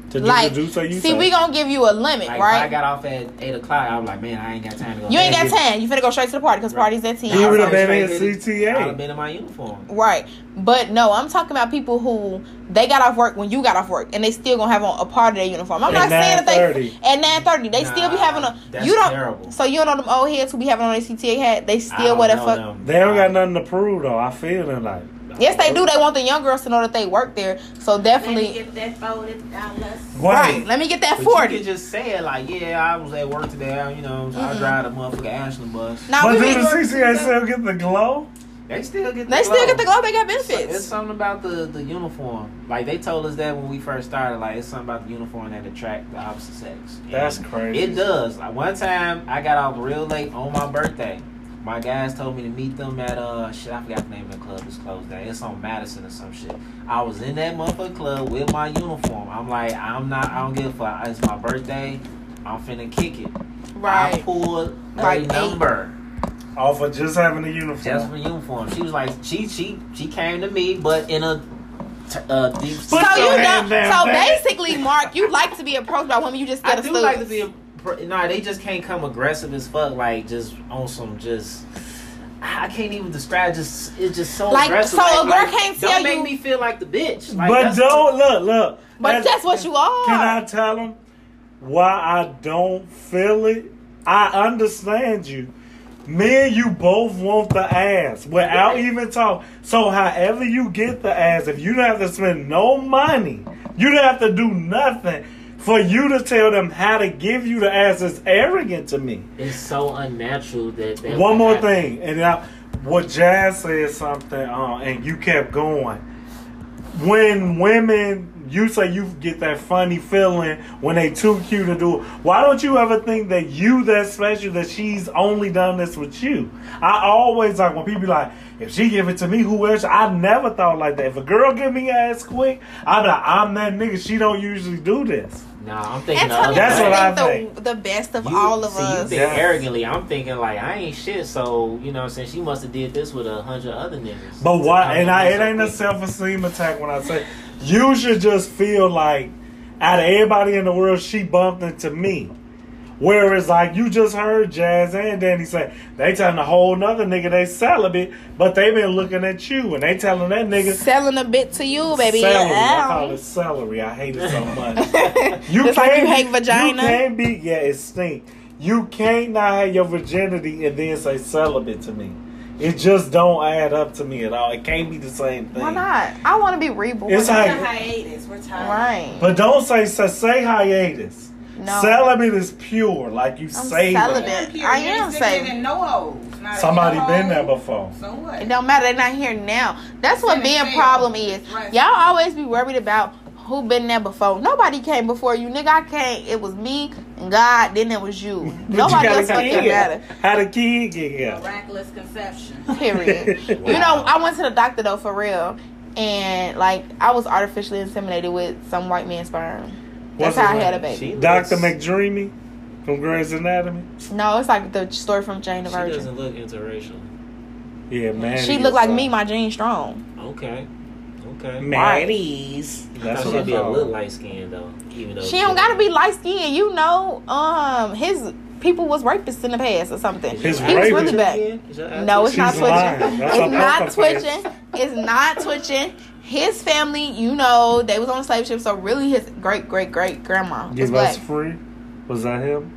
To do, Like, to do so you see, say. we gonna give you a limit, like, if I got off at eight o'clock. I was like, man, I ain't got time to go. You ain't got time. You finna go straight to the party because party's at ten. He I would have been in the- CTA. I would have been in my uniform. Right. But no, I'm talking about people who they got off work when you got off work and they still gonna have on a part of their uniform. I'm At not saying that they 9:30. at nine thirty they still be having a that's you don't terrible. so you don't know them old heads who be having on their CTA hat. They still don't wear that know fuck. them. They don't got nothing to prove though. I feel it like. Yes, they do. They want the young girls to know that they work there. So Let me definitely get that folded dollars. right. Let me get that But you forty. can just say it like, yeah, I was at work today. I- You know, I drive the motherfucking Ashland bus. Now But we do the CTA still get the glow? They still get. The they still get the glow. They got benefits. It's benefits. something about the, the uniform. Like they told us that when we first started. Like it's something about the uniform that attract the opposite sex. And That's crazy. It does. Like one time, I got off real late on my birthday. My guys told me to meet them at uh shit. I forgot the name of the club. It's closed down. It's on Madison or some shit. I was in that motherfucking club with my uniform. I'm like, I'm not. I don't give a fuck. It's my birthday. I'm finna kick it. Right. I Right. pulled a Like number. Off of just having a uniform. Just for uniform. She was like, she she she came to me, but in a t- uh, deep. So you your know, so basically, Mark, you like to be approached by women. You just I get a do like to be a. pr- Nah, they just can't come aggressive as fuck. Like just on some just. I I can't even describe. Just it's just so Like, aggressive. so a like, girl can't tell don't tell make me feel like the bitch. Like, but don't look, look. But that's what you are. Can I tell them why I don't feel it? I understand you. Me and you both want the ass without even talk. So however you get the ass, if you don't have to spend no money, you don't have to do nothing for you to tell them how to give you the ass is arrogant to me. It's so unnatural that. that One more happen. thing, and now what Jazz said something, uh, and you kept going. When women, you say you get that funny feeling when they too cute to do it. Why don't you ever think that you that special that she's only done this with you? I always like when people be like, if she give it to me, who else? I never thought like that. If a girl give me ass quick, I'm like, I'm that nigga. She don't usually do this. Nah, I'm thinking. the Antonio That's what I think think. the, the best of You- all of see, You us. think Yes. arrogantly. I'm thinking like I ain't shit. So you know, what I'm saying she must have did this with a hundred other niggas. But why? And I, it ain't a self esteem attack when I say you should just feel like out of everybody in the world, she bumped into me. Whereas, like you just heard Jazz and Danny say, they telling a whole nother nigga they celibate, but they been looking at you and they telling that nigga Selling a bit to you, baby. celery. I Yeah. call it celery. I hate it so much. <laughs> You Just like you can't hate vagina. You can't be. Yeah, it stink. You can't not have your virginity and then say celibate to me. It just don't add up to me at all. It can't be the same thing. Why not? I want to be reborn. It's like- on hiatus. We're tired. right. But don't say say, say hiatus. No. Celibate is pure, like you I'm say. celibate. I'm pure. I You am ain't saved. no holes. Somebody no been there before. So what? It don't matter. They're not here now. That's what being fail. problem is. Right. Y'all always be worried about who been there before. Nobody came before you, nigga. I came. It was me and God. Then it was you. <laughs> Nobody you got else a fucking kid. matter. How the kid get here? Miraculous conception. <laughs> <laughs> Period. You know, I went to the doctor though for real, and like I was artificially inseminated with some white man's sperm. That's What's how I had a baby. She Doctor looks- McDreamy from Grey's Anatomy. No, it's like the story from Jane the Virgin. She Virgin. doesn't look interracial. Yeah, man. She looked like me, my Jane Strong. Okay. Okay. Maddies. I That's what she'd be a little light skinned though. Even though She don't gotta be light skinned. You know, um, his people was rapists in the past or something. His he was really bad. No, it's not She's twitching. lying. It's not poker twitching. It's not twitching. His family, you know, they was on a slave ship, so really his great great great grandma was black. free. Was that him?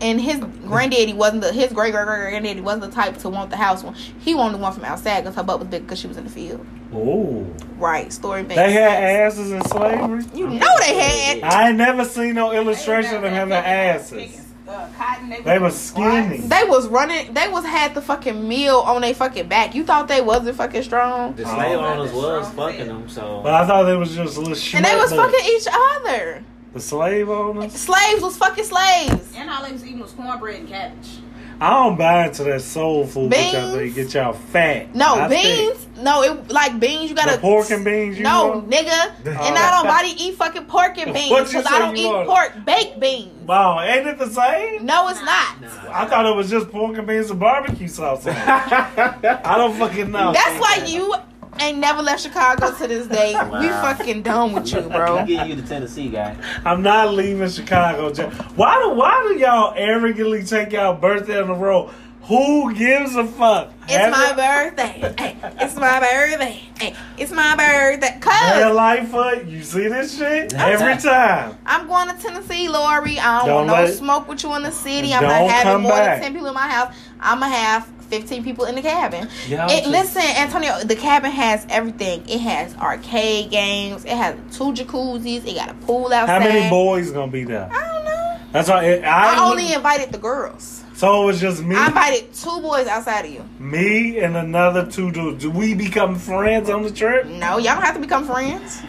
And his granddaddy wasn't the his great great great granddaddy wasn't the type to want the house one. He wanted the one from outside because her butt was big because she was in the field. Oh, Right, story based. they had asses in slavery. You know they had. I ain't never seen no illustration of having asses. Uh, cotton, they, They was skinny. They was running. They was had the fucking meal on their fucking back. You thought they wasn't fucking strong, The slave owners was Strong fucking fit. them, so But I thought they was just a little and they was schmuck fucking each other. The slave owners. Slaves was fucking slaves. And all they was eating was cornbread and cabbage. I don't buy into that soul food that y'all get y'all fat. No I think beans. No, it like beans. You gotta The pork and beans. You no, want? nigga. <laughs> And I don't body eat fucking pork and beans because I don't eat want? pork baked beans. Wow, ain't it the same? No, it's not. Nah. I thought it was just pork and beans and barbecue sauce. <laughs> I don't fucking know. That's why you ain't never left Chicago to this day. <laughs> We fucking done with you, I'm bro. getting you the Tennessee guy. I'm not leaving Chicago. Why do why do y'all arrogantly take y'all birthday on the road? Who gives a fuck? It's Have my it- birthday. Hey, it's my birthday. Hey, it's my birthday. Cause Real Cause life foot, you see this shit every time. I'm going to Tennessee, Lori. I don't, Don't want no smoke with you in the city. I'm Don't having more back. than ten people in my house. I'ma have fifteen people in the cabin. Y'all It, just- listen, Antonio, the cabin has everything. It has arcade games. It has two jacuzzis. It got a pool outside. How many boys gonna be there? I don't know. That's why it, I, I only invited the girls. so it was just me, I invited two boys outside of you. me, and another two dudes. Do we become friends on the trip? No, y'all don't have to become friends.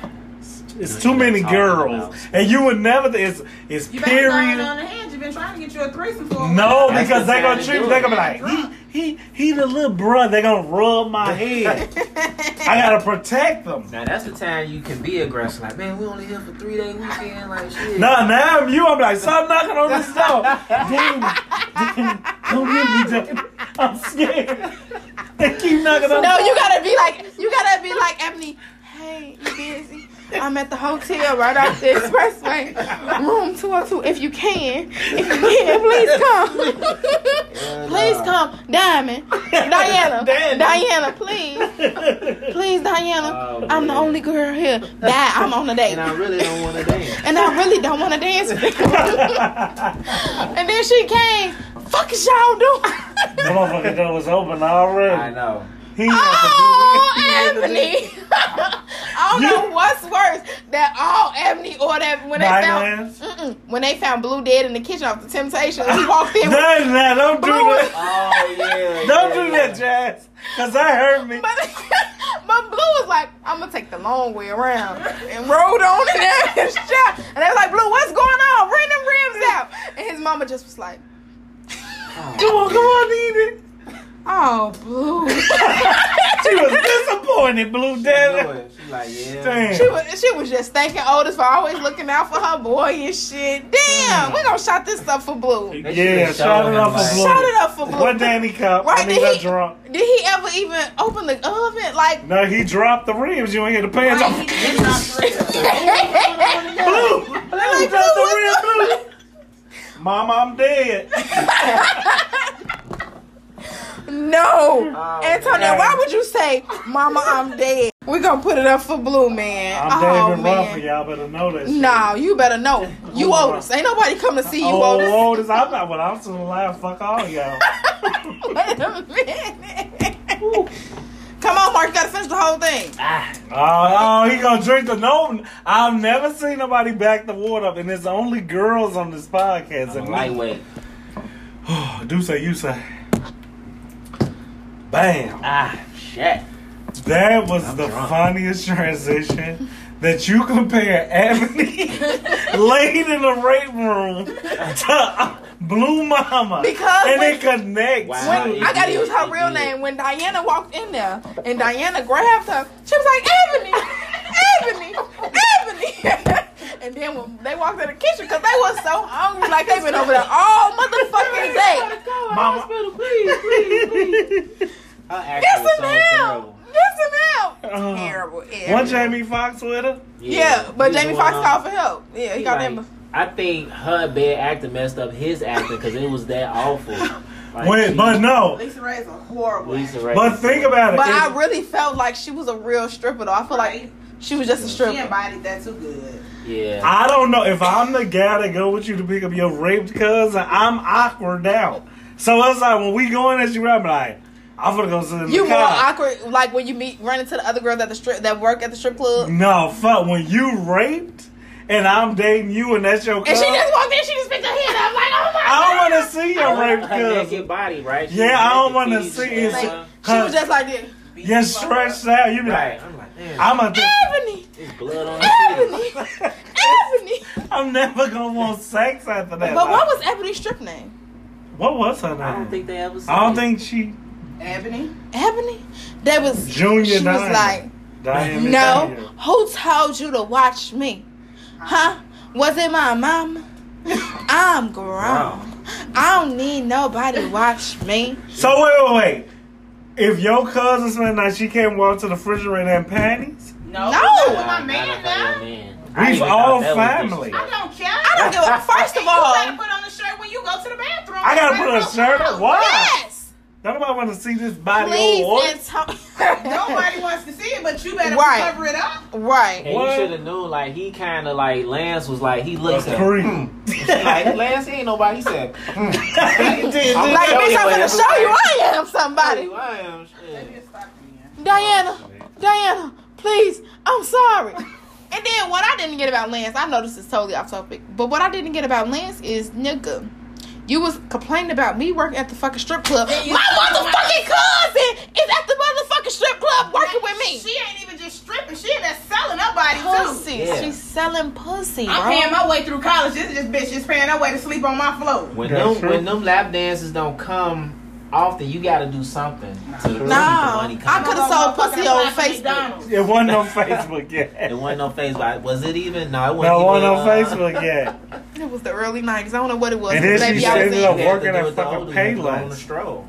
It's No, too many girls, and you would never. It's it's You better go on period. on the hand. You've been trying to get you a threesome for a No, while. Because the they gonna treat. do They it. gonna be like, he he he the little brother. They're gonna rub my head. <laughs> I gotta protect them. Now that's the time you can be aggressive. Like, man, we only here for three day weekend. Like, shit. No, now I'm you. I'm like, stop knocking on this door. <laughs> Damn, damn, don't get me, damn. I'm scared. They keep knocking on. No, you gotta be like you gotta be like Ebony. Hey, you busy? I'm at the hotel right off the expressway, room 202. If you can, if you can, please come. <laughs> <laughs> please come. Diamond. Diana. <laughs> Diana. Diana, please. Please, Diana. Oh, I'm the only girl here. Die. I'm on the date. And I really don't want to dance. And I really don't want to dance and then she came. Fuck is y'all doing? The motherfucker door was open already. I know. He Oh, had to be- Ebony! <laughs> I don't know what's worse, that all Ebony or that when they found when they found Blue dead in the kitchen off the Temptations. He walked in, <laughs> with, That is. Don't do that. <laughs> Oh yeah. Don't yeah, do yeah. that, Jazz. Cause that hurt me. but, but Blue was like, "I'm gonna take the long way around," and rode on in there and shot. And they was like, "Blue, what's going on? Bring them rims out." And his mama just was like, Come on, come on, eat it. "Oh, Blue." <laughs> She was disappointed, Blue She Daddy. She like yeah. Damn. She was, she was just thanking Otis for always looking out for her boy and shit. Damn, we gonna shot this up for Blue. They Yeah, should've shout showed it up for Blue. Shot it up for Blue. What Danny cup? Right, When he did he- drunk. Did he ever even open the oven? Like, No, he dropped the rims. You ain't hear the pants Right, off. he did not. <laughs> Blue. like, Blue, Blue, drop the what's rim, Blue. <laughs> Mama, I'm dead. No, Oh, Antonio, man. why would you say, "Mama, I'm dead"? We're gonna put it up for Blue, man. I'm oh David man. Ruffin. Y'all better know that. shit. No, you better know. <laughs> You Oh, Otis. Ain't nobody come to see you, Oh, Otis. Otis, I'm not. Well, I'm still alive. Fuck all y'all. <laughs> Wait a minute. Come on, Mark. You gotta finish the whole thing. Ah, Oh, oh, he gonna drink the no. I've never seen nobody back the water up, and it's only girls on this podcast. I'm a And lightweight. <sighs> do say you say. Bam. Ah, shit. That was I'm the drunk. funniest transition that you compare Ebony <laughs> laid in the rape room to uh, Blue Mama. Because and when- it connects. Wow. When, it I gotta did, use her real did. name. When Diana walked in there and Diana grabbed her, she was like, Ebony, Ebony, Ebony. <laughs> and then when they walked in the kitchen, because they was so hungry, like they've been over there all motherfucking <laughs> day. Mama. please, please, please. Her accent Yes was and so now. terrible. Yes and now. Uh, Terrible. One Jamie Foxx with her. Yeah, but Jamie the Foxx called for help. Yeah, he he got like- them. I think her bad acting messed up his acting because it was that awful. <laughs> Like, Wait, she- but no. Lisa Ray's a horrible. LisaRaye. But think about it. But If- I really felt like she was a real stripper, though. I feel like she was just a stripper. She stripper. embodied that too good. Yeah. I don't know if I'm the guy that go with you to pick up your raped cousin. I'm awkward out. So it's like when we go in as you, I'm like, I'm gonna go sit in You the more car. awkward, like when you meet, run into the other girls at the strip that work at the strip club. No, fuck. When you raped and I'm dating you and that's your And she just walked in, she just picked her head up, like, oh my god. I don't want to see your raped her cousin. naked body, right? She Yeah, I don't wanna see you it. know? Like, she was just like this. You're stretched out. You be Right. like, I'm like, damn. I'm a. Ebony, There's blood on Ebony. Ebony. I'm never gonna want sex after that. But what was Ebony's strip name? what was her name? I don't think they ever said I don't it. think she Ebony. Ebony? That was Junior She was like, Diamond no. Diamond. Who told you to watch me? Huh? Was it my mama? I'm grown. I don't need nobody to watch me. So wait, wait, wait. If your cousin spent the night, she can't walk to the refrigerator in panties. No. No. With my man now. were man. I We've all thought that was family. I don't care. I don't give a <laughs> First of all, You gotta put on a shirt when you go to the bathroom. I gotta put on a shirt on. problem. Why? yes. Nobody want to see this body Please, old. Antonio. <laughs> Nobody wants to see it, but you better Right. cover it up. right. And What? you should have known, like, he kind of, like, Lance was like, he looks at creep. like, Lance ain't nobody. He said, <laughs> hmm. Like, bitch, you I'm gonna it show you. I am somebody. I am shit. Diana, Diana, please, I'm sorry. <laughs> And then what I didn't get about Lance, I know this is totally off topic, but what I didn't get about Lance is nigga. You was complaining about me working at the fucking strip club. My you- motherfucking cousin is at the motherfucking strip club working with me. She ain't even just stripping. She in there selling her body Pussy. too. Yeah. She's selling pussy, I'm bro. paying my way through college. This is this bitch just paying her way to sleep on my floor. When That's them, true. when them lap dances don't come often, you got to do something to keep the No, money I could have sold pussy on apply for Facebook. It wasn't on Facebook yet. It wasn't on Facebook. Was it even? No, it wasn't. No, it wasn't even, on uh, Facebook yet. <laughs> It was the early 90s. I don't know what it was. And but then baby, she I was ended in. up You had to working at fucking older you go on the Payless. stroll.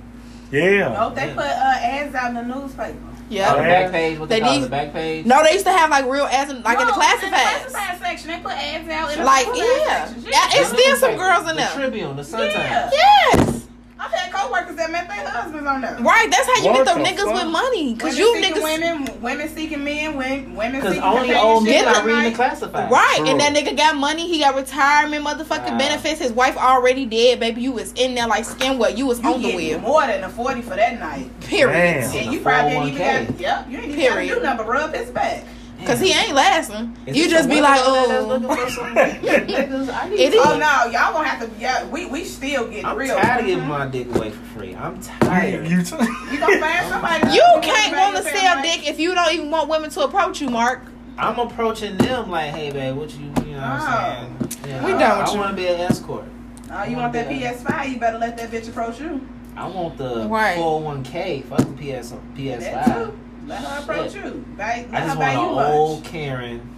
Yeah. Nope, they put uh, ads out in the newspaper. Oh, the Yeah. back page. What they, They call it, need- the back page. No, they used to have like real ads in, like in the No, classifieds. classified section. They put ads out in the Like classified yeah, sections. yeah, it's The still some girls in there. the there. Tribune, the Sun Yeah. Times. Yes, I've had coworkers that met their husbands on there. right. That's how you What get them the niggas fuck? with money, cause Women you seeking niggas. women, women seeking men, women, women Because seeking only old men are reading the classified. Right, True. and that nigga got money. He got retirement, motherfucking Wow. benefits. His wife already dead, baby. You was in there like skin what? You was You on the get wheel. more than a forty for that night. Period. Damn. And you probably ain't 401k. even got. Yep, you ain't even got to Period. do nothing but rub his back. Cause he ain't lasting. Is you just be like, out there that's oh, looking for some <laughs> niggas? I need It some. is. Oh no, y'all gonna have to. Yeah, we we still get I'm real. tired of giving Mhm. my dick away for free. I'm tired. You t- You gonna find somebody. you can't want to pay sell your dick if you don't even want women to approach you, Mark. I'm approaching them like, hey, babe, what you, you know what I'm saying? Yeah, We I, done with I you. want to be an escort. Oh, you want that PS5? You better let that bitch approach you. I want the Right. 401k. Fuck the PS, PS5. Too. Let her approach Shit. you. Buy, I let just her buy want you an old lunch. Karen.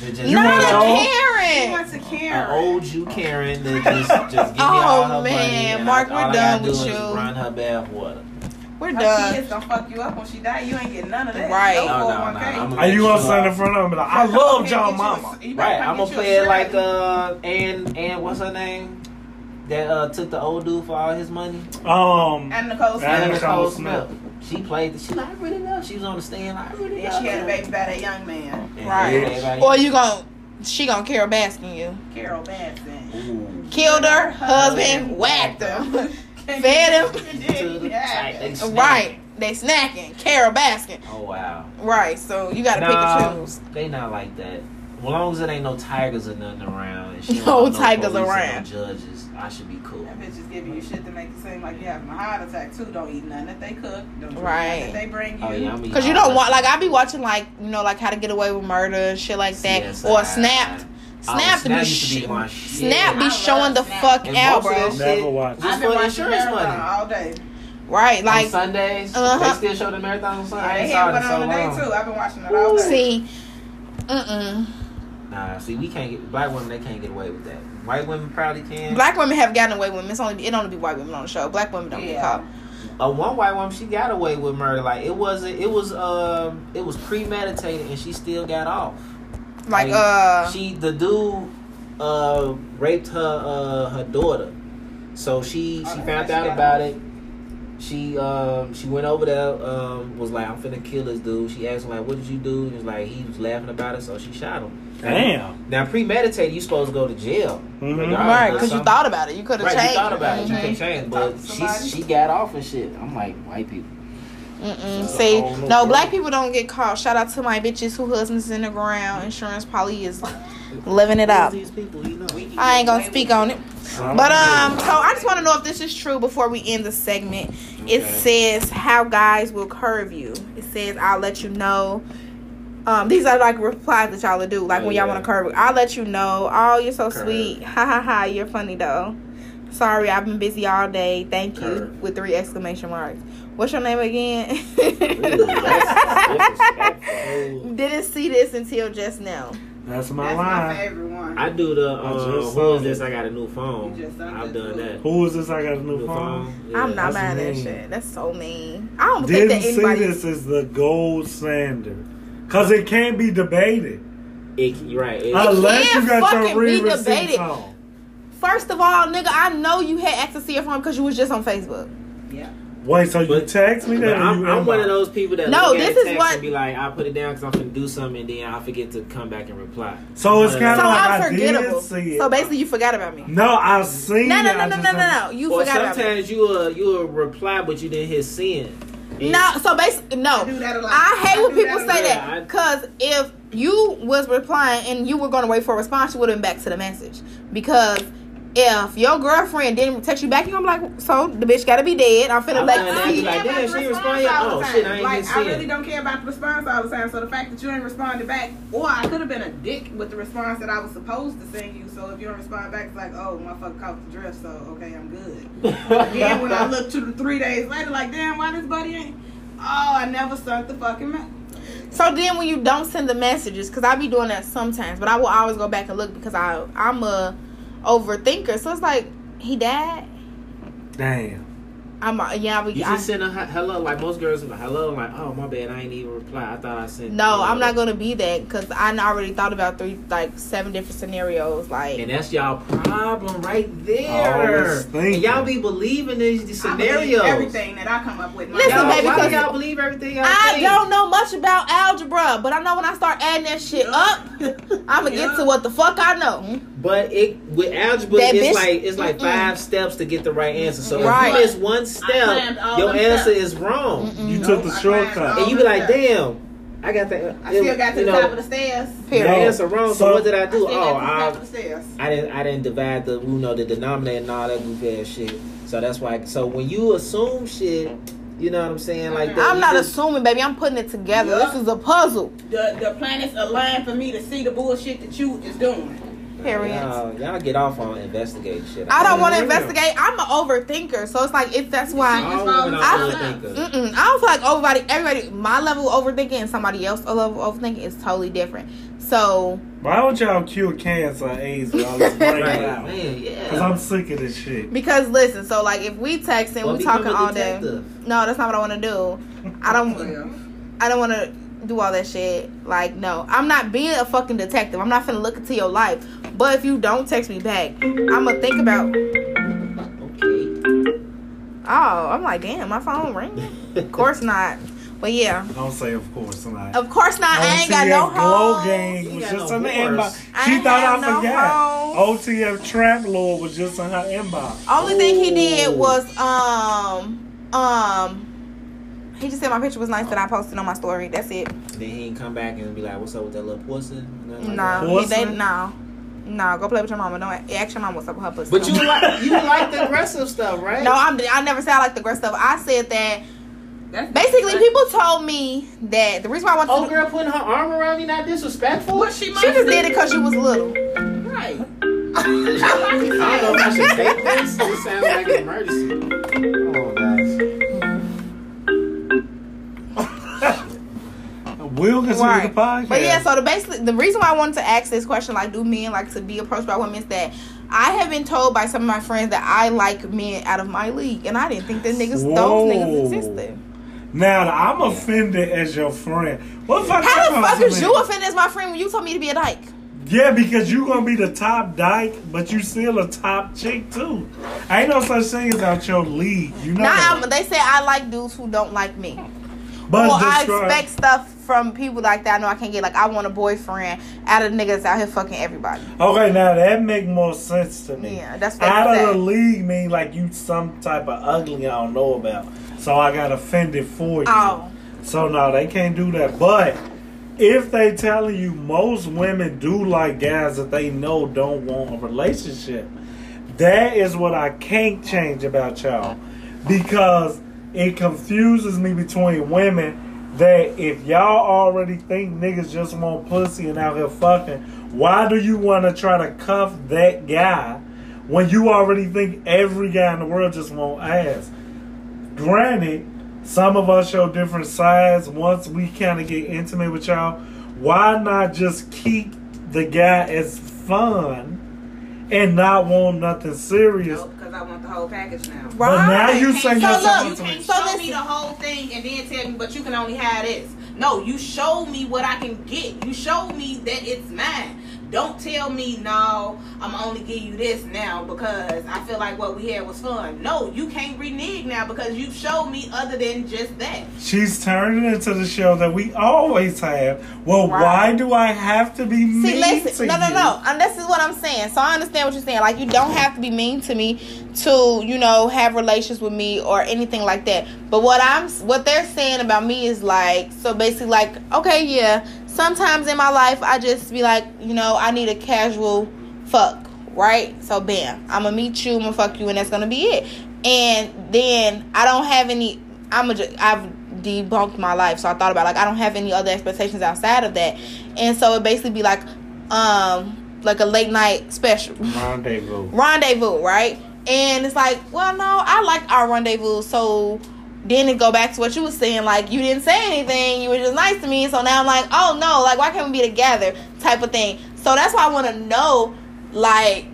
That just You Not want a an old- He Karen. wants a An Karen. old you Karen that just just give me Oh, all her money. man, and Mark, I, we're all I done gotta with do you. Is run her bath water. We're Her done. kids gonna fuck you up when she die. You ain't getting none of that. Right. No No, no, no, 401k. I'm a- Are you gonna stand in front of him and be like, I love y'all mama? Right, I'm gonna get you a play it like Shirley. uh and and what's her name? That uh took the old dude for all his money. Um, And Nicole Smith. And Anna Nicole Nicole Smith. Smith. She played. The, she like I really love. She was on the stand. Like, I really Yeah, love. she had a her. baby by that young man, And Right. everybody- Or you gon' she gonna Carole Baskin you. Carole Baskin. Ooh. Killed her husband, whacked <laughs> him. Fed To the Yeah. tight, <laughs> they snack. right. They snacking. Carole Baskin. Oh wow. Right. So you gotta pick Nah, and choose. they not like that. As long as it ain't no tigers or nothing around. And she don't No tigers around. No judges. I should be cool. That bitch is giving you shit to make it seem like you having a heart attack too. Don't eat nothing that they cook. Don't drink Right. nothing that they bring you. Oh yeah, Cause you don't want like I be watching like you know like How to Get Away with Murder and shit like that CSI. or Snapped. Oh, Snap Snap be used be sh- Snap I be showing the Snap. fuck And out, bro. Never shit watched. Just I've been for watching insurance Marathon money. all day. Right, on like Sundays, Uh-huh. they still show the marathon on Sundays. Yeah, I they ain't saw it one so on today long. too. I've been watching it all day. see, mm Nah, see, we can't get black women. They can't get away with that. White women probably can. Black women have gotten away with it. It's only it only be white women on the show. Black women don't get caught. A one white woman, she got away with murder. Like it wasn't. It was. Um. It was premeditated, and she still got off. Like Like, uh, She, the dude, uh, raped her, uh, her daughter. So she, Oh, she found out about off. it. She, um, she went over there, um, was like, I'm finna kill this dude. She asked him like, what did you do? He was like, he was laughing about it, so she shot him. Damn. Now premeditated, you supposed to go to jail. Mhm. right? Because you thought about it. You could have Right, changed. you thought about it. You Mhm. can change, but she she got off and shit. I'm like white people. Mm-mm. It's See, whole no, black people don't get caught. Shout out to my bitches who husbands in the ground. Insurance probably is living it up. People, you know. I ain't gonna speak on it. But um, so I just want to know if this is true before we end the segment. It Okay. says how guys will curve you. It says I'll let you know. Um, these are like replies that y'all will do, like Oh, when y'all yeah. want to curve. I'll let you know. Oh, you're so Curve. sweet. Ha ha ha. You're funny though. Sorry, I've been busy all day. Thank you Curve. with three exclamation marks. What's your name again? <laughs> disrespectful. Didn't see this until just now. That's my That's not for line. everyone. I do the I uh, just who saw this? I got a new phone. You just I've done too. that. Who is this? I got a new New phone. phone. Yeah. I'm not that's buying that shit. That's so mean. I don't think Didn't that see anybody. this as the gold standard. Cause it can't be debated. It, right. It, Unless you can't got your fucking be re receipts debated. First of all, nigga, I know you had access to your phone because you was just on Facebook. yeah. Wait, so you But- text me But that? I'm, I'm one of those people that No, look this a is text what- and be like, I put it down because I'm finna do something, and then I forget to come back and reply. So it's kinda So like I'm I did forgettable. see it. So basically, you forgot about me. No, I've seen No, no, no, no, no, no, no. You or forgot about me. sometimes you will you will reply, but you didn't hit send. No, so basically, no. I do that a lot. I hate I when people that say that because if you was replying and you were going to wait for a response, you would have been back to the message. Because if your girlfriend didn't text you back, you're gonna be like, so the bitch got to be dead. I'm finna I'm let you see. Like, care damn, she the ain't response respond yet? all the Oh, time. shit, I ain't like, even I really it. don't care about the response all the time. So the fact that you ain't responded back, or I could have been a dick with the response that I was supposed to send you. So if you don't respond back, it's like, oh, motherfucker caught the drift. So okay, I'm good. <laughs> then when I look to the three days later, like, damn, why this buddy ain't? Oh, I never sent the fucking message. So then when you don't send the messages, because I be doing that sometimes, but I will always go back and look because I I'm a overthinker. So it's like he died. Damn. I'm uh, yeah. We, You I, just send a he- hello, like most girls are like hello, like oh my bad, I ain't even reply. I thought I sent. no, I'm not gonna be that because I already thought about three, like seven different scenarios. Like, And that's y'all problem right there. Always thinking. And y'all be believing these, these I scenarios. everything that I come up with. Listen, Y'all, baby, why do 'cause- y'all believe everything y'all I think? don't know much about algebra, but I know when I start adding that shit up, <laughs> I'm gonna get to what the fuck I know. But it with algebra, That it's bitch- like it's like Mm-mm. five steps to get the right answer. So Right. if you miss one step, your answer steps. is wrong, You took the shortcut. and you be like, "Damn, I got the I still got to the know, top of the stairs. the Period. answer wrong." So, So- what did I I do? still Oh, got to the top I of the. I didn't I didn't divide the you know the denominator and all that goofy ass shit. So that's why. So when you assume shit, you know what I'm saying? Like that, I'm not just- assuming, baby. I'm putting it together. Yeah. This is a puzzle. The the planets align for me to see the bullshit that you is doing. Period. Y'all, y'all get off on investigating shit. I don't want to investigate. I'm an overthinker, so it's like if that's why. All women are I- overthinkers. I don't feel like everybody, everybody, my level of overthinking and somebody else level of overthinking is totally different. So Why don't y'all cure cancer or AIDS with all this <laughs> Right, out? man, Cause yeah. I'm sick of this shit. because listen, so like if we texting, Well, we talking all day. No, that's not what I want to do. I don't. <laughs> I don't want to do all that shit. Like, no, I'm not being a fucking detective. I'm not finna look into your life. But if you don't text me back, I'm gonna think about. Okay. Oh, I'm like, damn, my phone ringing. Of course not. But yeah, Don't say of course not. of course not. I ain't got no OTF Glow home. Gang was just no in the inbox. She ain't thought I no forgot. home. OTF Trap Lord was just in her inbox. Only thing he did was um um. He just said my picture was nice that I posted on my story. That's it. Then he can come back and be like, "What's up with that little pussy?" Nothing like No, that. he, they, Pussy? no, no. Go play with your mama. Don't ask your mama what's up with her pussy. But you like <laughs> you like the aggressive stuff, right? No, I'm. I never said I like the aggressive stuff. I said that that's basically people told me that the reason why I wanted Oh, to. girl, putting her arm around you not disrespectful. What she She just did it because she was little. right. <laughs> I don't know if I should take this. This sounds like an emergency. Oh. We'll continue Right. the podcast. But yeah, so the basically the reason why I wanted to ask this question, like, do men like to be approached by women, is that I have been told by some of my friends that I like men out of my league, and I didn't think that niggas, Whoa. those niggas existed. now I'm offended as your friend. What the fuck? How that the fuck is you offended as my friend when you told me to be a dyke? Yeah, because you gonna be the top dyke, but you still a top chick too. Ain't no such thing as out your league. You know. Now they say I like dudes who don't like me. but well, I expect stuff from people like that. I know I can't get. Like I want a boyfriend out of niggas out here fucking everybody. Okay, now that make more sense to me. Yeah, that's what out they of the say. league mean like you some type of ugly I don't know about. So I got offended for you. Oh, So no, they can't do that. But if they telling you most women do like guys that they know don't want a relationship, that is what I can't change about y'all. Because it confuses me between women that if y'all already think niggas just want pussy and out here fucking, why do you want to try to cuff that guy when you already think every guy in the world just want ass? Granted, some of us show different sides once we kind of get intimate with y'all. Why not just keep the guy as fun and not want nothing serious? Because I want the whole package now. right. But now you can't- say So yourself look, You can't So show listen. me the whole thing and then tell me, but you can only have this. No, you show me what I can get. You show me that it's mine. Don't tell me no. I'm only give you this now because I feel like what we had was fun. No, you can't renege now because you've showed me other than just that. She's turning into the show that we always have. Well, Right. why do I have to be mean See, listen, to no, no, you? no. And this is what I'm saying. So I understand what you're saying. Like, you don't have to be mean to me to, you know, have relations with me or anything like that. But what I'm, what they're saying about me is like, so basically, like, okay, yeah. Sometimes in my life, I just be like, you know, I need a casual fuck, right? So bam, I'm gonna meet you, I'm gonna fuck you, and that's gonna be it. And then I don't have any. I'm a. I've debunked my life, so I thought about like I don't have any other expectations outside of that, and so it basically be like, um, like a late night special Rendezvous. <laughs> rendezvous, right? And it's like, well, no, I like our rendezvous. So then it go back to what you was saying, like you didn't say anything, you were just nice to me. So now I'm like, oh no, like why can't we be together? Type of thing. So that's why I want to know, like,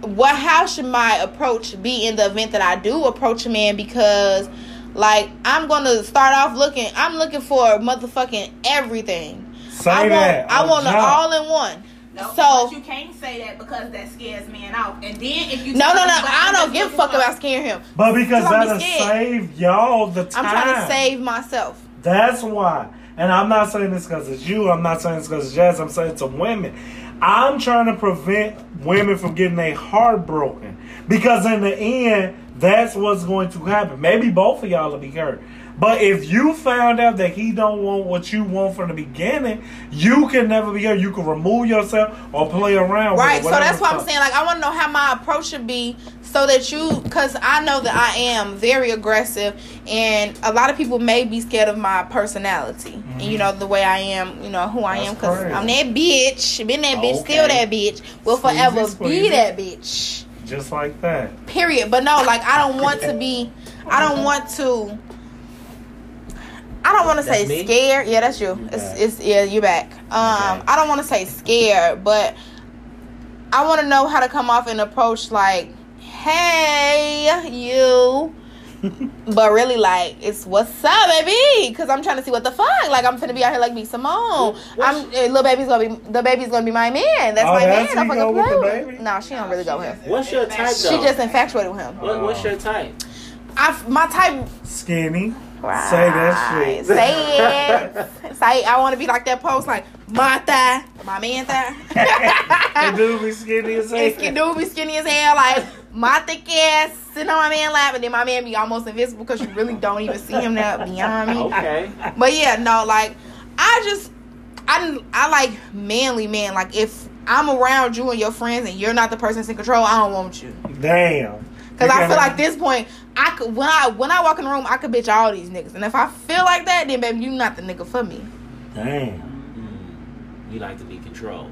what how should my approach be in the event that I do approach a man because like I'm gonna start off looking I'm looking for motherfucking everything. Say I want that. I want it all in one. No, So- but you can't say that because that scares men off. And then if you No, tell no, no. I don't give a fuck for- about scaring him. But because I'm that'll scared. save y'all the time. I'm trying to save myself. That's why. And I'm not saying this because it's you. I'm not saying this because it's Jazz. I'm saying it's a women. I'm trying to prevent women from getting their heart broken. Because in the end, that's what's going to happen. Maybe both of y'all will be hurt. But if you found out that he don't want what you want from the beginning, you can never be hurt. You can remove yourself or play around. Right. with So that's what I'm saying. Like, I want to know how my approach should be so that you, because I know that I am very aggressive, and a lot of people may be scared of my personality and mm-hmm. you know the way I am, you know who I That's am, because. I'm that bitch, been that bitch, still that bitch, will forever squeeze be that bitch. Just like that. Period. But no, like I don't want to be. I don't want to. I don't want to say me? scared. Yeah, that's you. You It's, it's yeah, you're back. Um, Okay. I don't want to say scared, but I want to know how to come off and approach like, "Hey, you," <laughs> but really like, "It's what's up, baby?" Because I'm trying to see what the fuck. Like I'm finna be out here like me, Simone. I'm uh, little baby's gonna be the baby's gonna be my man. That's Oh, my that's man. I go fucking with the play with. baby? No, she don't really go with him. What's your type though? She just infatuated with him. What, what's your type? I my type. Skinny. Right. Say that shit. Say it. <laughs> Say I want to be like that post, like my thigh, my man thigh. <laughs> the dude be skinny as and skin dude be skinny as hell, like my thick ass sitting on my man lap, and then my man be almost invisible because you really don't even see him now beyond me. Okay. But yeah, no, like I just I I like manly man. Like if I'm around you and your friends and you're not the person that's in control, I don't want you. Damn. Cause I feel like this point, I could when I when I walk in the room, I could bitch all these niggas, and if I feel like that, then baby, you not the nigga for me. Damn. Mm. You like to be controlled.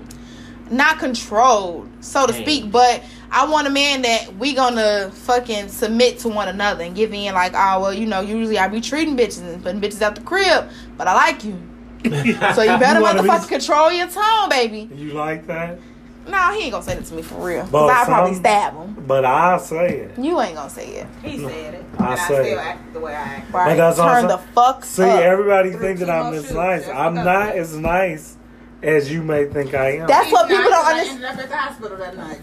Not controlled, so to Dang. speak, but I want a man that we gonna fucking submit to one another and give in like, oh well, you know, usually I be treating bitches and putting bitches out the crib, but I like you, <laughs> so you better wanna be- control your tone, baby. You like that? Nah, he ain't gonna say that to me for real, But I'll probably stab him. But I'll say it. You ain't gonna say it, He said it. I and I say still it. act the way I act. right? that's Turn the fuck See, up. everybody Through think that I'm more this nice. I'm not of as nice as you may think I am. That's what people don't nice, I understand. ended up at the hospital that night.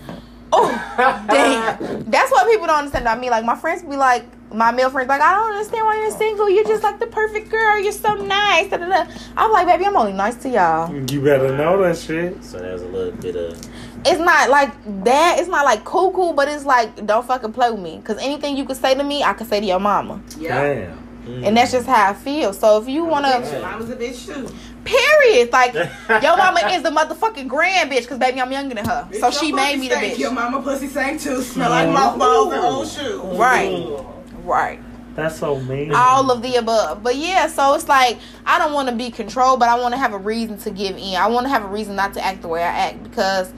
Oh, damn. That's what people don't understand about me. Like, my friends be like, my male friends, like, I don't understand why you're single. You're just like the perfect girl. You're so nice. Da, da, da. I'm like, baby, I'm only nice to y'all. You better know that shit. So there's a little bit of It's not like that. It's not like cuckoo, but it's like, don't fucking play with me. Because anything you could say to me, I could say to your mama. Yeah. Damn. mm. And that's just how I feel. So if you want to, I was a bitch too. period. Like, <laughs> your mama is the motherfucking grand bitch. Because, baby, I'm younger than her. So she made me the stank. Your mama pussy stank too. Smell like mothballs and old shoes. Right. Right. That's so mean. all of the above. But yeah, so it's like I don't want to be controlled, but I want to have a reason to give in. I want to have a reason not to act the way I act because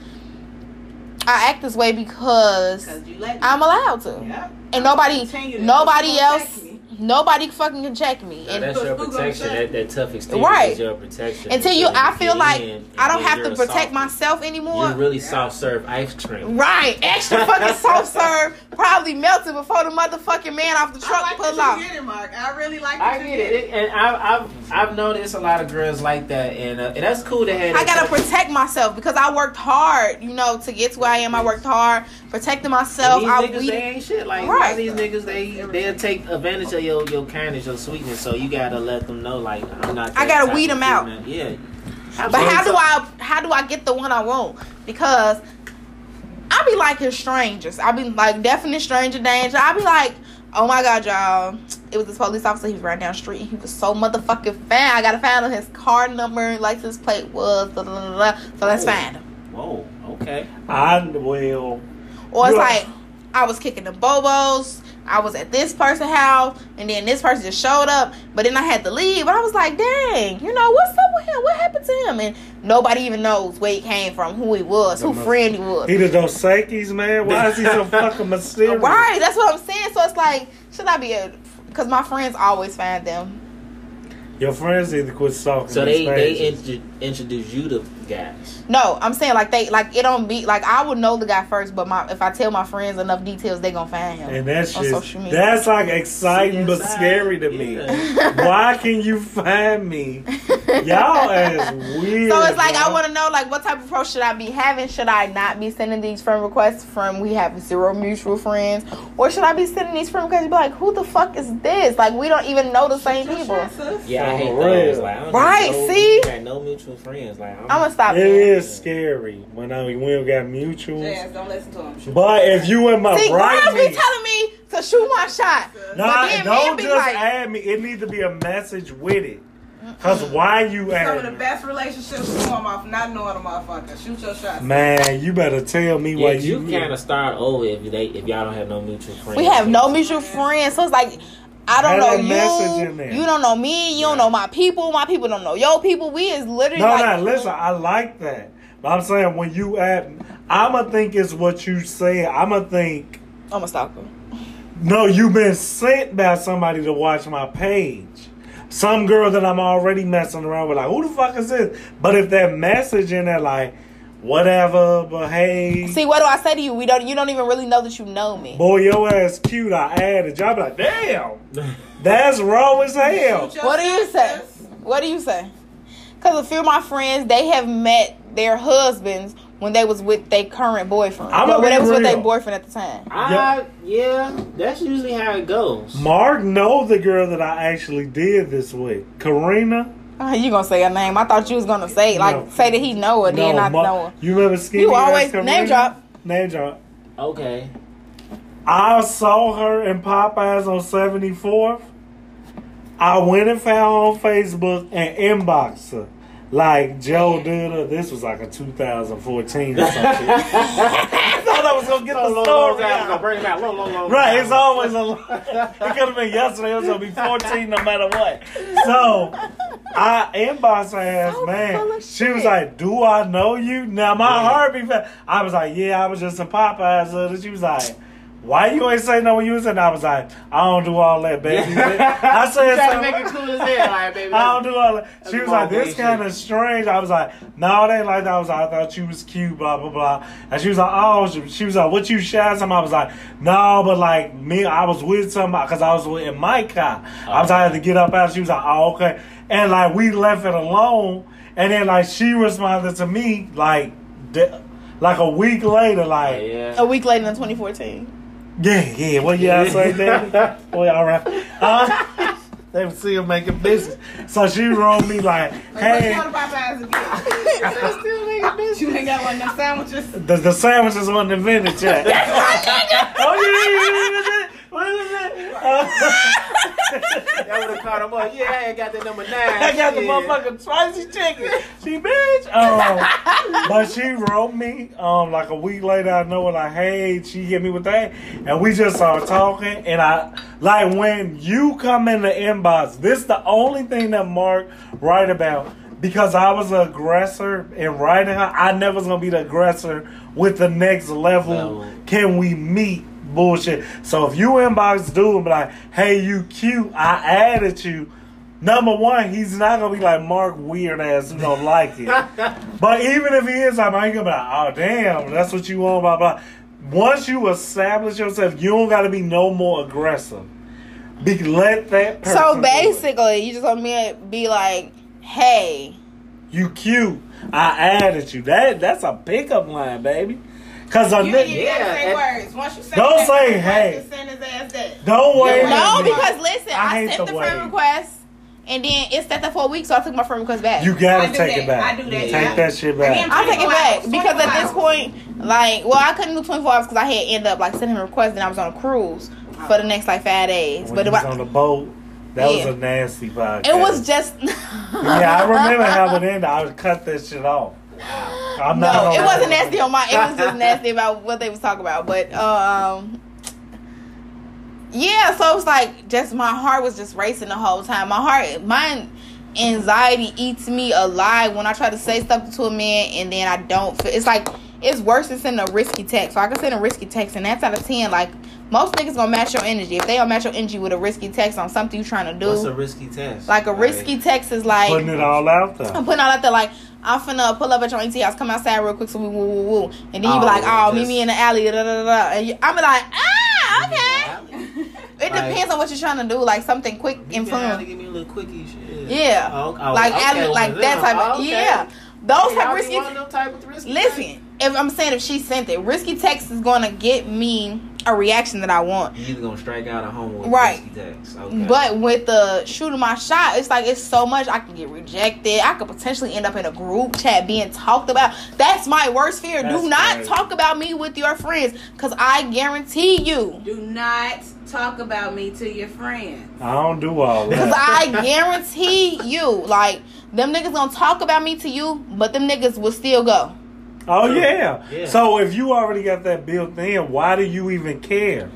I act this way because you let me. I'm allowed to, Yeah. and nobody, Continue to- nobody else, me? Nobody fucking can check me. Now, And that's your gonna protection. check? That, that tough exterior Right. is your protection. until you, I feel like in, I don't have to protect soft- myself anymore. You're really soft serve ice cream. Right, extra <laughs> fucking soft serve, probably melted before the motherfucking man off the I truck like pull that off. you get it, Mark. I really like I that get it, It- and I, I've I've noticed a lot of girls like that, and, uh, and that's cool to have. I gotta tough- protect myself because I worked hard, you know, to get to where I am. I worked hard, protecting myself. And I these niggas, weed- they ain't shit. Like Right. a lot of these niggas, they they'll take advantage of your your kindness, your sweetness. So you gotta let them know, like I'm not. I gotta type weed them out. female. Yeah. But how do I how do I get the one I want? Because I be liking strangers. I be like definite stranger danger. I be like, oh my god, y'all. It was this police officer. He was right down the street. He was so motherfucking fine. I gotta find out his car number, license plate was. Da, da, da, da. So let's Oh. find him. Whoa. Okay. I will. Or it's Yeah. like I was kicking the bobos. I was at this person's house, and then this person just showed up. But then I had to leave. But I was like, dang, you know what's up with him? What happened to him? And nobody even knows where he came from, who he was, who must- friend he was. He the Dos Equis, man. Why is he so fucking mysterious? <laughs> Right, that's what I'm saying. So it's like, should I be a? Because my friends always find them. Your friends need to quit stalking. So they they pages. Intro- introduce you to guys. No, I'm saying like they like it don't be like I would know the guy first, but my if I tell my friends enough details, they gonna find him. and that on shit, social media. that's like exciting but scary to me. yeah. <laughs> Why can you find me? Y'all as weird. <laughs> So it's like I want to know like what type of approach should I be having? Should I not be sending these friend requests from we have zero mutual friends, or should I be sending these friend requests? And be like, who the fuck is this? Like we don't even know the same people. Yeah, I hate For those. real. Like, I don't Right, have see? no mutual friends. Like I'm, I'm gonna stop. It it. is scary when I we don't got mutuals. Jazz, don't listen to him. But if you in my See, right girls be telling me to shoot my shot. nah, but then men don't just like- add me. It needs to be a message with it. Cause why you Some of add the me? best relationships form off not knowing a motherfucker. Shoot your shot. Man, you better tell me yeah, why you, you. kind of start over if they if y'all don't have no mutual friends. We have no mutual friends, so it's like I don't know that message in you. You don't know me. You don't know my people. My people don't know your people. We is literally No, like no, listen, I like that. But I'm saying when you add, I'ma think it's what you say. I'ma think I'm a stalker. no, you've been sent by somebody to watch my page. Some girl that I'm already messing around with, like, who the fuck is this? But if that message in there, like, whatever, but hey, See, what do I say to you? We don't. You don't even really know that you know me. boy, your ass cute. I added you. I'm like, damn, <laughs> that's raw as hell. What do you say? What do you say? Because a few of my friends, they have met their husbands when they was with their current boyfriend. I'ma Well, when they was with their boyfriend at the time. I, yeah, that's usually how it goes. Mark know the girl that I actually did this with, Karina. Oh, you gonna say her name? I thought you was gonna say like No. say that he know her, then not Mar- know her. You remember skinny? You ass always Karina? name drop. Name drop. Okay. I saw her in Popeyes on 74th. I went and found her on Facebook and inboxed her. Like Joe Duda, this was like a 2014 or something. <laughs> <laughs> I thought I was gonna get the story out. bring him out. Long, long, long Right, it's always a. It could have been yesterday. It was gonna be 14 no matter what. So I inboxed her ass, So man. She was like, "Do I know you?" Now my heart be fast. I was like, "Yeah, I was just in Popeyes." Uh, she was like. Why you ain't say no when you was in? I was like, I don't do all that, baby. <laughs> I said Trying to make it cool as hell, like, <laughs> baby. I don't do all that. She was like, this shit. kind of strange. I was like, no, it ain't like that. I was like, I thought you was cute, blah, blah, blah. And she was like, oh, she, she was like, what you shy some? I was like, no, but like me, I was with somebody, because I was with, in my car. I was like, I had to get up out. She was like, oh, okay. And like, we left it alone. And then like, she responded to me like, de- like a week later, like, Yeah. A week later in 2014. Yeah, yeah, what y'all say, daddy? <laughs> Boy, all right. Uh, they would see her making business. So she wrote me like, Like, hey, you want about Popeyes again? <laughs> Still making business. You ain't got one of them sandwiches. the, the sandwiches wasn't invented yet. <laughs> oh, yeah, what is it? That would have caught him up. Yeah, I ain't got that number nine. I got the Shit. motherfucking spicy chicken. She bitch. Um, but she wrote me um like a week later. I know her like, hey, she hit me with that, and we just started talking. And I like when you come in the inbox. This the only thing that Mark write about because I was an aggressor in writing her. I never was gonna be the aggressor with the next level. Level. Can we meet? Bullshit. So if you inbox dude and be like, hey, you cute, I added you. Number one, he's not gonna be like Mark weird ass who don't like it. <laughs> but even if he is, I'm not gonna be like, oh damn, that's what you want, blah blah. Once you establish yourself, you don't gotta be no more aggressive. Be let that person So basically, you just want me to be like, hey, you cute. I added you. That that's a pickup line, baby. Cause a You nigga, ain't gotta Yeah, say and- words. Once you say Don't that, say, hey. Send his ass that. don't wait. Yeah, no, because listen, I I, sent the the friend request, and then it set that for a week, so I took my friend request back. you gotta take that. it back. I do that, Take yeah. that shit I back. am- I take it back because at this point, like, well, I couldn't do 24 hours because I had ended up like sending him a request, and I was on a cruise for the next like five days. when but he it was was, on the boat. That Yeah. was a nasty podcast. it was just. Yeah, I remember how it <laughs> ended. I would cut that shit off. I'm No, gonna- it wasn't nasty on my. It was just <laughs> nasty about what they was talking about. But um, yeah. So it was like just my heart was just racing the whole time. My heart, my anxiety eats me alive when I try to say something to a man and then I don't. Feel, it's like it's worse than sending a risky text. So I can send a risky text, and that's out of ten. Like most niggas gonna match your energy. If they don't match your energy with a risky text on something you trying to do, What's a risky text? like a risky text is like Putting it all out there. I'm putting all out there like I'm finna pull up at your auntie house, come outside real quick, so we woo woo woo, and then you be Oh, like, oh, just- meet me in the alley, da da da da, and you, I'm like, ah, okay. It Like- depends on what you're trying to do, like something quick and fun. give me a little quickie shit. Yeah, Oh, oh, like okay, alley, like that type of Oh, okay. yeah. Those Hey, type of risky. one of them type of risky Listen, if I'm saying if she sent it, risky text is gonna get me a reaction that I want. You either gonna strike out or home with Right. Okay. But with the shooting my shot, it's like it's so much I can get rejected. I could potentially end up in a group chat being talked about. That's my worst fear. That's Do not crazy. talk about me with your friends, cause I guarantee you, Do not talk about me to your friends. I don't do all that. cause that. I <laughs> guarantee you, like them niggas gonna talk about me to you, but them niggas will still go. Oh yeah. Yeah. So if you already got that built in, why do you even care?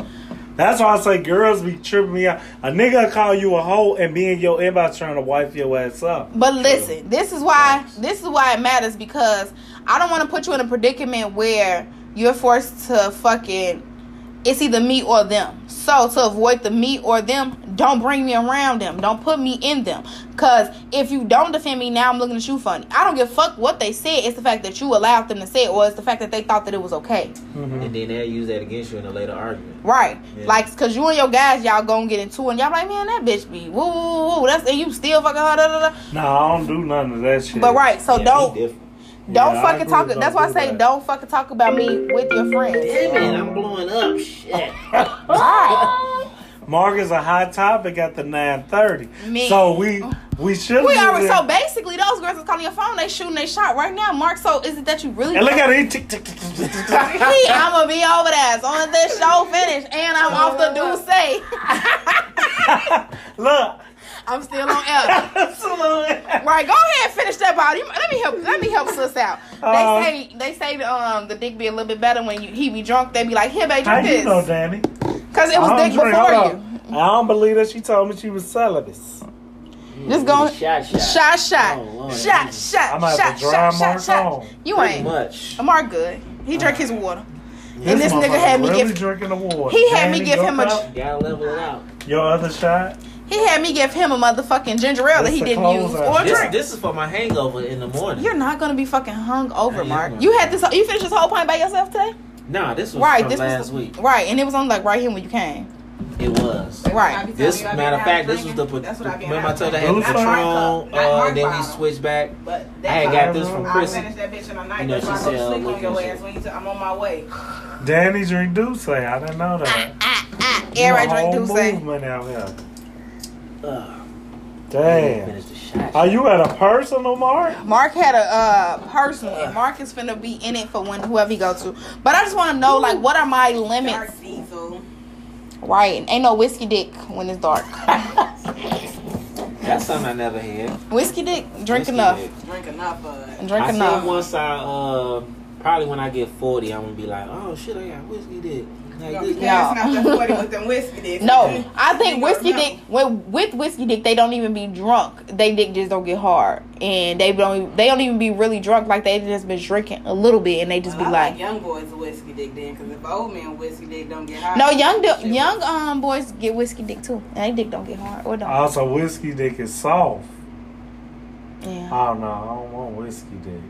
That's why I say girls be tripping me out. A nigga call you a hoe and be in your inbox trying to wipe your ass up. But listen, this is why this is why it matters because I don't want to put you in a predicament where you're forced to fucking it's either me or them. So to avoid the me or them, don't bring me around them. Don't put me in them. Cause if you don't defend me now, I'm looking at you funny. I don't give a fuck what they said. It's the fact that you allowed them to say it, or it's the fact that they thought that it was okay. Mhm. and then they'll use that against you in a later argument. Right. Yeah. Like, cause you and your guys, y'all gonna get into it, and y'all like, man, that bitch be woo woo woo. That's and you still fucking her. Da, da, da. No, I don't do none of that shit. But right, so Yeah, don't he different. Don't Yeah, fucking talk. That's why I say that. don't fucking talk about me with your friends. Damn it, I'm blowing up. Shit. <laughs> <laughs> Mark is a hot topic at the nine thirty. Me. So we we should. We already so basically those girls is calling your phone. They shooting they shot right now. Mark, so is it that you really? And look at it. <laughs> I'm gonna be over there as soon this show finish, and I'm off the do say. Look. I'm still on air. Absolutely. <laughs> Right, go ahead and finish that body. Let me help. Let me help sis out. Uh, they say they say the, um the dick be a little bit better when you he be drunk. They be like, here, babe, How drink you know, Danny? because it was dick drink. before you. I don't believe that she told me she was celibate. Just go Shot, shot. shot, shot, Oh, Lord. shot, shot, I'm shot, have to drive shot, shot, shot. You Pretty ain't. much. Mark good. He drank his water. And this nigga had me really give- drinking the water. He had me give him a- cup, Gotta level it out. your other shot. He had me give him a motherfucking ginger ale that he didn't use or This, drink. this is for my hangover in the morning. You're not gonna be fucking hung over, Mark. gonna You had this. You finished this whole pint by yourself today, Nah, this was right? from This last was week. right, and it was on like right here when you came. It was. Right. This matter of fact, this was the. That's what I Remember I told you I had the Flag? Patron, Not uh, Mark then we switched back. But I had got this from I I Chrissy. finished that bitch in a night. You know, That's why I she go to said, sleep look on your and ass when you t- I'm on my way. Danny drink D'ussé. I didn't know that. Ah, ah. You Everybody a drink whole D'ussé. movement out here. Uh, Damn. finished the shot. Are you at a personal mark? Mark had a uh person, and Mark is finna be in it for when whoever he go to. But I just want to know, like, what are my limits? diesel. Right, ain't no whiskey dick when it's dark. That's something I never had. whiskey dick, drink Whiskey enough, dick. Drink enough of it. drink I enough. once I uh probably when I get forty, I'm gonna be like, oh shit, I got whiskey dick. Like, Gonna be this- Yeah. passing out that 40 with them whiskey dicks. No, I think whiskey dick with, with whiskey dick they don't even be drunk. They dick just don't get hard, and they don't they don't even be really drunk. Like they just been drinking a little bit, and they just Well, be I like, like young boys whiskey dick then, because if old man whiskey dick don't get hard. no, young di- shit. young um boys get whiskey dick too, and they dick don't get hard or don't. Also, whiskey dick is soft. yeah. Oh no, I don't want whiskey dick.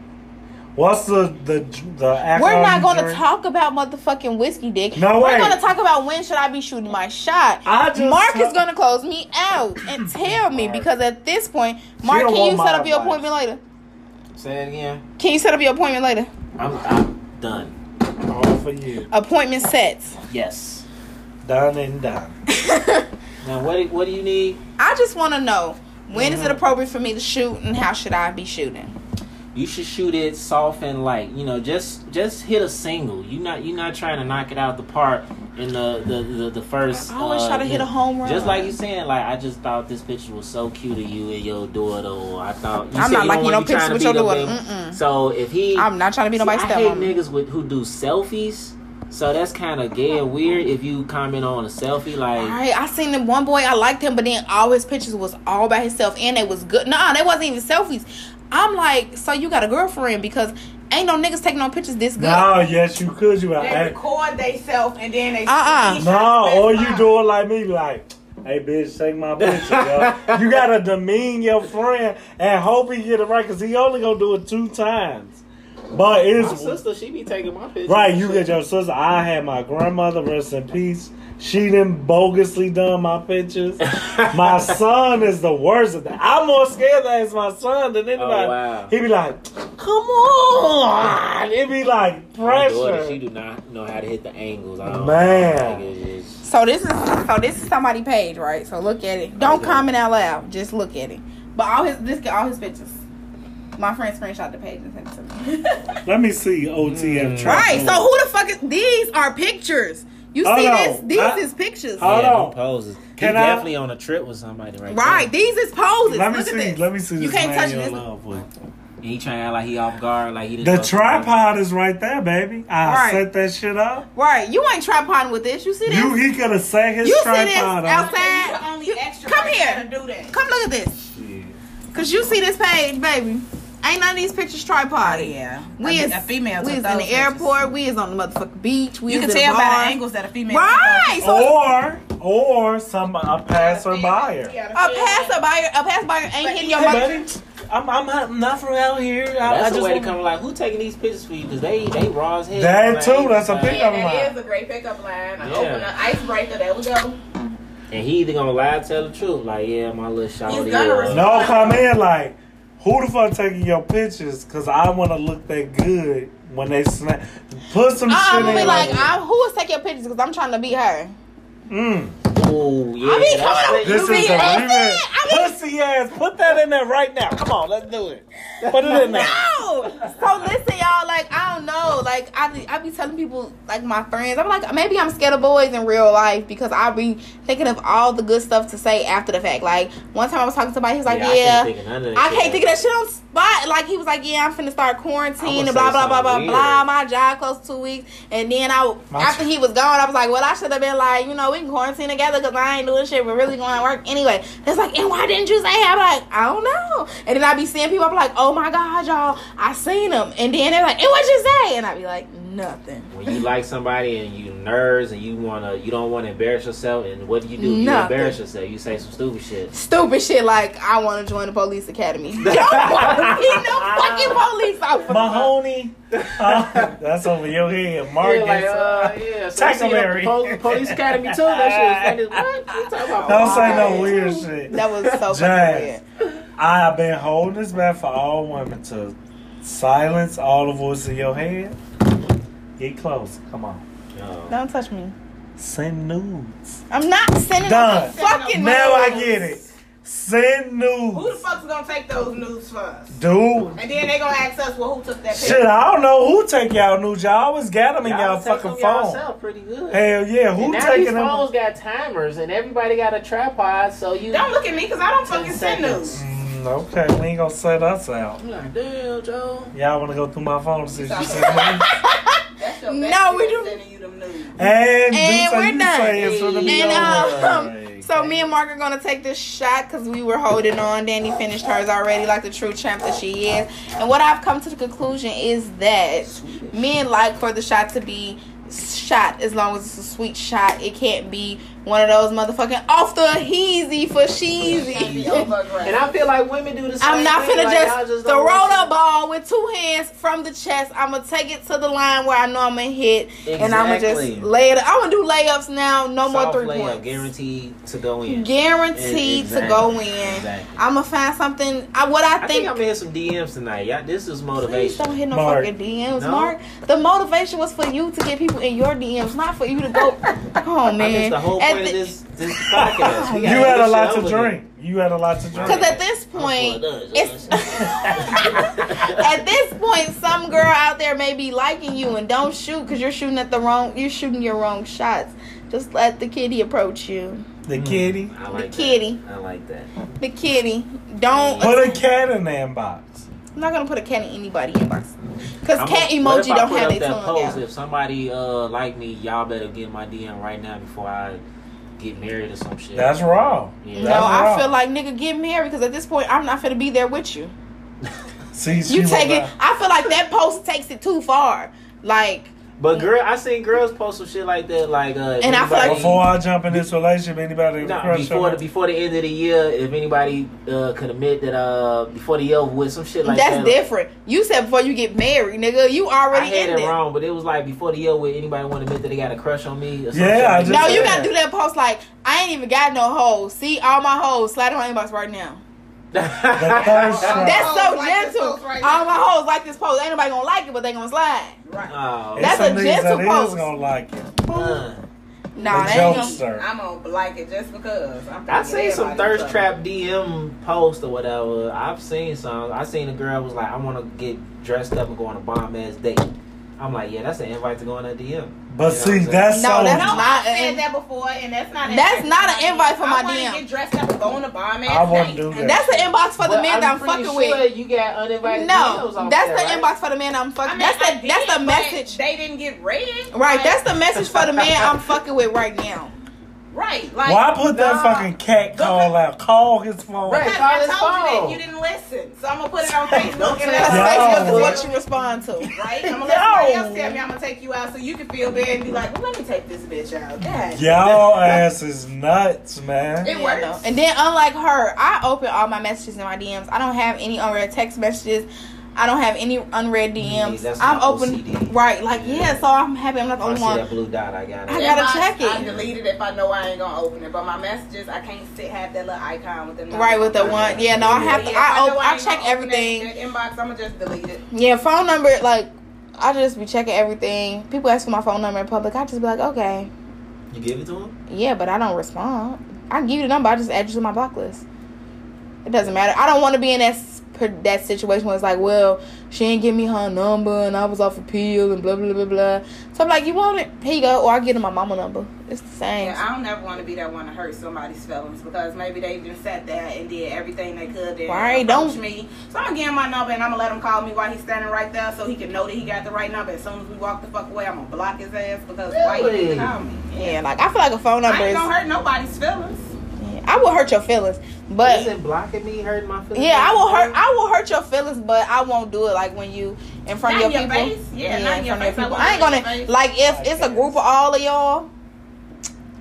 What's the the the alcohol We're not going to talk about motherfucking whiskey dick. No We're going to talk about when should I be shooting my shot. I just Mark talk- is going to close me out and <coughs> tell me because at this point, Mark, can you set my up your appointment later? Say it again. Can you set up your appointment later? I'm, I'm done. All for you. Appointment sets. Yes. Done and done. <laughs> Now what do- what do you need? I just want to know when is it Mm-hmm. appropriate for me to shoot and how should I be shooting? You should shoot it soft and light. You know, just just hit a single. You not you not trying to knock it out the park in the the the, the first. I always uh, try to hit a home run. Just like you saying, like I just thought this picture was so cute of you and your daughter, or I thought you I'm not you liking don't no want to be pictures with your daughter. So if he, I'm not trying to be nobody's I hate stepmom. niggas with who do selfies. So that's kind of gay and weird if you comment on a selfie like. All right, I seen the one boy I liked him, but then all his pictures was all by himself, and they was good. Nah, they wasn't even selfies. I'm like, so you got a girlfriend because Ain't no niggas taking no pictures this good. No, yes, you could. You They are. record themselves and then they. Uh-uh. No, or you do it like me, like, hey, bitch, take my picture, yo. <laughs> You gotta demean your friend and hope he get it right, because he only gonna do it two times. But My sister, she be taking my pictures. right. You get your sister. I had my grandmother, rest in peace. She done bogusly done my pictures. <laughs> my son is the worst of that. I'm more scared that it's my son than oh, anybody. Oh, wow. He be like, come on. It'd be like pressure. daughter, she do not know how to hit the angles. I don't Man. Like, it is- So this is so this is somebody page, right? So look at it. Don't Okay. comment out loud. Just look at it. But all his this all his pictures. My friend screenshot the page and sent it to me. <laughs> Let me see OTF. Mm. trap right. So who the fuck is these are pictures. You Hold see on. this? These I- is pictures. Hold yeah, on. them poses. Can he I- definitely on a trip with somebody right Right. there. These is poses. Let me look see. At this. Let me see. You this can't man touch you're this. in love with. And he trying to act like he off guard, like he didn't The know tripod is right there, baby. I Right. set that shit up. Right. You ain't tripoding with this. You see this? You he could have set his You see this tripod on. outside? You're the only extra Come person here. to do that. Come look at this. Cause you see this page, baby. Ain't none of these pictures tripod. Yeah, We a, is a female. We is in the those airport. We is on the motherfucking beach. We You is can tell by the angles that a female. Right. So Or or some a passer buyer. a passerby, a passerby ain't hitting your Hey, mother. buddy, I'm, I'm not- I'm not from out here. I, That's I a just way to come like, who taking these pictures for you? Because they they raw as hell. That Like, too, that's a like, pick- Yeah, Pickup line. that is a great pickup line. I Yeah. open an icebreaker. There we go. And he either gonna lie, or tell the truth, like, yeah, my little shawty. gonna respond. No, come in like, who the fuck taking your pictures? Cause I want to look that good when they snap. Put some I'm shit in be like, like, I'm, who is taking your pictures? Because I'm trying to beat her. Mm, Ooh, yeah. I mean, come on, this You is be the innocent? remix. I mean- Pussy ass, put that in there right now. Come on, let's do it. Put it in there. No. So listen, y'all. Like I don't know. Like I be, I be telling people, like my friends, I'm like maybe I'm scared of boys in real life because I be thinking of all the good stuff to say after the fact. Like one time I was talking to somebody, he was like, Yeah, I can't think of none of I can't think of that shit on spot. Like he was like, "Yeah, I'm finna start quarantine and blah blah blah blah something blah." My job closed two weeks, and then I My after he was gone, I was like, "Well, I should have been like, you know, we can quarantine together because I ain't doing shit. We're really going to work anyway." It's like, and why didn't you say? I'm like, I don't know. And then I'd be seeing people, I'm like, "Oh my god, y'all, I seen them," and then they're like, "And what you say?" And I'd be like, "Nothing." When you like somebody and you nerves and you wanna, you don't want to embarrass yourself, and what do you do? You embarrass yourself. You say some stupid shit. Stupid shit like I want to join the police academy. <laughs> Don't want to be no fucking police officer. Mahoney, uh, that's over your head. Mark yeah, like, uh, yeah, so Tackleberry. Police, police Academy too. That shit was funny. What? You talking about? Don't say no Right. weird shit. That was so fucking Jazz. weird. I have been holding this back for all women to silence all the voices in your head. Get close. Come on. No. Don't touch me. Send nudes. I'm not sending Done. no fucking Now I nudes. get it. Send nudes. Who the nudes. fuck's gonna take those nudes for us? Dude. And then they gonna ask us, well, who took that picture? Shit, I don't know who take y'all nudes. Y'all always got them in y'all, Y'all take fucking them phone. yourself pretty good. Hell yeah, who and who now taking these them? phones got timers, and everybody got a tripod, so you. Don't look at me, cause I don't fucking send nudes. Mm, okay, we ain't gonna set us out. I'm like, damn, Joe. Y'all wanna go through my phone and see if you Stop send nudes? <laughs> That's your No, we bet, do- sending you them nudes. And, do And we're you done. say it's And um, so me and Mark are gonna take this shot because we were holding on. Danny finished hers already, like the true champ that she is. And what I've come to the conclusion is that men like for the shot to be shot as long as it's a sweet shot. It can't be one of those motherfucking off the heezy for Can't sheezy. <laughs> And I feel like women do the same I'm not thing. finna like, just, y'all throw the ball with two hands from the chest. I'm gonna take it to the line where I know I'm gonna hit, and I'm gonna just lay it. I'm gonna do layups now. No more three layup, points. guaranteed to go in. Guaranteed Exactly. to go in. Exactly. I'm gonna find something. I, what I, I think think. I'm gonna hit some DMs tonight. Yeah, this is Please motivation. don't hit no Mark. fucking DMs, No? Mark. The motivation was for you to get people in your DMs, not for you to go. <laughs> Oh I man. Missed the whole At point the- of this this podcast. You had a lot to over drink. You had a lot to drink. Because at this point, That's what it it's <laughs> at this point, some girl out there may be liking you and don't shoot because you're shooting at the wrong. You're shooting your wrong shots. Just let the kitty approach you. The kitty. I like The kitty. That. I like that. The kitty. Don't. Put a cat in the inbox. I'm not gonna put a cat in anybody inbox because I'm cat a- emoji don't have up their that tongue post? out. If somebody uh like me, y'all better get my DM right now before I get married or some shit. That's raw. Yeah. No, That's I wrong. feel like nigga get married because at this point I'm not gonna be there with you. <laughs> See, You take it. I feel like that post takes it too far. Like, But girl, I seen girls post some shit like that, like uh, if And I feel like- anybody- Before I jump in this relationship, anybody No, crush before the, before the end of the year, if anybody uh, could admit that uh before the year over with some shit like that's that. different. You said before you get married, nigga. You already I already had in it it. wrong, but it was like before the year with anybody want to admit that they got a crush on me. Or some Yeah, I just No, that. you said gotta do that post like I ain't even got no hoes. See all my hoes. Slide in my inbox right now. The thirst trap. That's so like gentle. right all now. my hoes like this post. Ain't nobody gonna like it, but they gonna slide. Right. Oh, That's a gentle that is post. gonna like it. uh, Nah, the they ain't gonna. I'm gonna like it just because. I'm I thinking seen some thirst in trap DM post or whatever. I've seen some. I seen a girl was like, I want to get dressed up and go on a bomb ass date. I'm like, yeah, that's an invite to go on a DM. But You know see, what I'm that's No, so. that's No, not I an- said that before, and that's not. That's not an invite for my I wanna DM. Get dressed up and go on a bomb ass I wouldn't do that. That's the inbox for the But men that I'm pretty fucking sure with. You got uninvited DMs No, that's the right? inbox for the man I'm fucking. I mean, that's the that's the message. They didn't get read. Right, that's the message for the man I'm <laughs> fucking with right now. Right. Like, Why put that Nah. fucking cat call out? Call his phone. Right. Because Call I his told you that you didn't listen, so I'm gonna put it on Facebook and Because let Yo. Facebook what you respond to. Right? I'm gonna let somebody Yo. else tell me I'm gonna take you out so you can feel bad and be like, well, let me take this bitch out. God. Y'all ass is nuts, man. It Yeah, works. no. And then unlike her, I open all my messages in my DMs. I don't have any unread text messages. I don't have any unread mm, DMs. that's I'm open. OCD. Right, like yeah. So I'm happy I'm not the only one. that blue dot, I got i gotta Inbox, check it. I delete it if I know I ain't gonna open it. But my messages, I can't sit have that little icon with them. Right with the one. Yeah, no, I have to. Yeah, if I know open, I ain't check gonna that- everything. That, inbox, I'm gonna just delete it. Yeah, phone number. Like I just be checking everything. People ask for my phone number in public. I just be like, okay, You give it to them? yeah, but I don't respond. I can give you the number. I just add you to my block list. It doesn't matter. I don't want to be in that s- per- that situation where it's like, well, she ain't give me her number and I was off a pill and blah blah blah blah. So I'm like, you want it? Here you go. Or I give her my mama number. It's the same. Yeah, I don't ever want to be that one to hurt somebody's feelings because maybe they just sat there and did everything they could to Right, don't- me. So I'm gonna give him my number and I'm gonna let him call me while he's standing right there so he can know that he got the right number. As soon as we walk the fuck away, I'm gonna block his ass because why you Really? didn't call me? yeah, like I feel like a phone number I is. ain't gonna hurt nobody's feelings. Yeah, I will hurt your feelings, but Isn't blocking me hurting my feelings? Yeah, I will hurt. I will hurt your feelings, but I won't do it like when you in front Not of your in people. face. Yeah, not in your front of face. I people. won't I ain't gonna like if it's a group of all of y'all.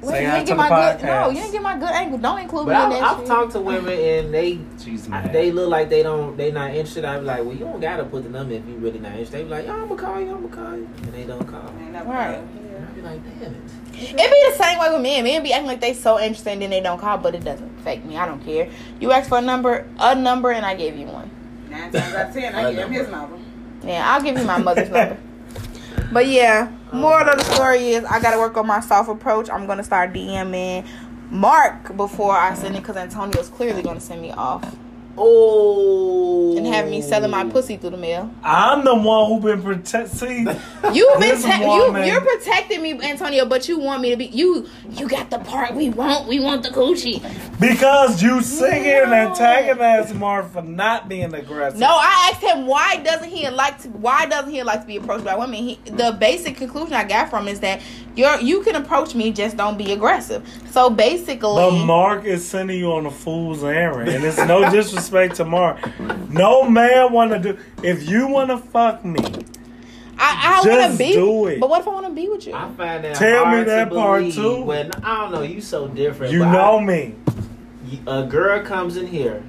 Well, Say you hi didn't to get the my good. No, you didn't get my good angle. Don't include But me in I, that I've shit. talked to women and they She's I- they look like they don't they not interested. I'm like, well, you don't gotta put the number if you really not interested. They be like, oh, I'm gonna call you, I'm gonna call you, and they don't call. Ain't never Right. And I be like, damn it. It be the same way with men. Men be acting like they so interested and then they don't call, but it doesn't affect me. I don't care. You ask for a number, a number, and I gave you one. Nine times out of ten, I give him his number. Yeah, I'll give you my mother's number. <laughs> But yeah, moral of the story is I gotta work on my soft approach. I'm gonna start DMing Mark before I send it because Antonio's clearly gonna send me off Oh. and have me selling my pussy through the mail. I'm the one who been protecting. You've been te- you, you're protecting me, Antonio, but you want me to be you. You got the part we want. We want the coochie. because you singing and antagonize Mark for not being aggressive. No, I asked him why doesn't he like to why doesn't he like to be approached by women? He, the basic conclusion I got from is that you're you can approach me, just don't be aggressive. So basically, But Mark is sending you on a fool's errand, and it's no <laughs> disrespect to Mark. No man want to do. If you want to fuck me, I, I want to be. do it. But what if I want to be with you? I find that Tell me that to part, too. When I don't know, you so different. you know I- me. a girl comes in here.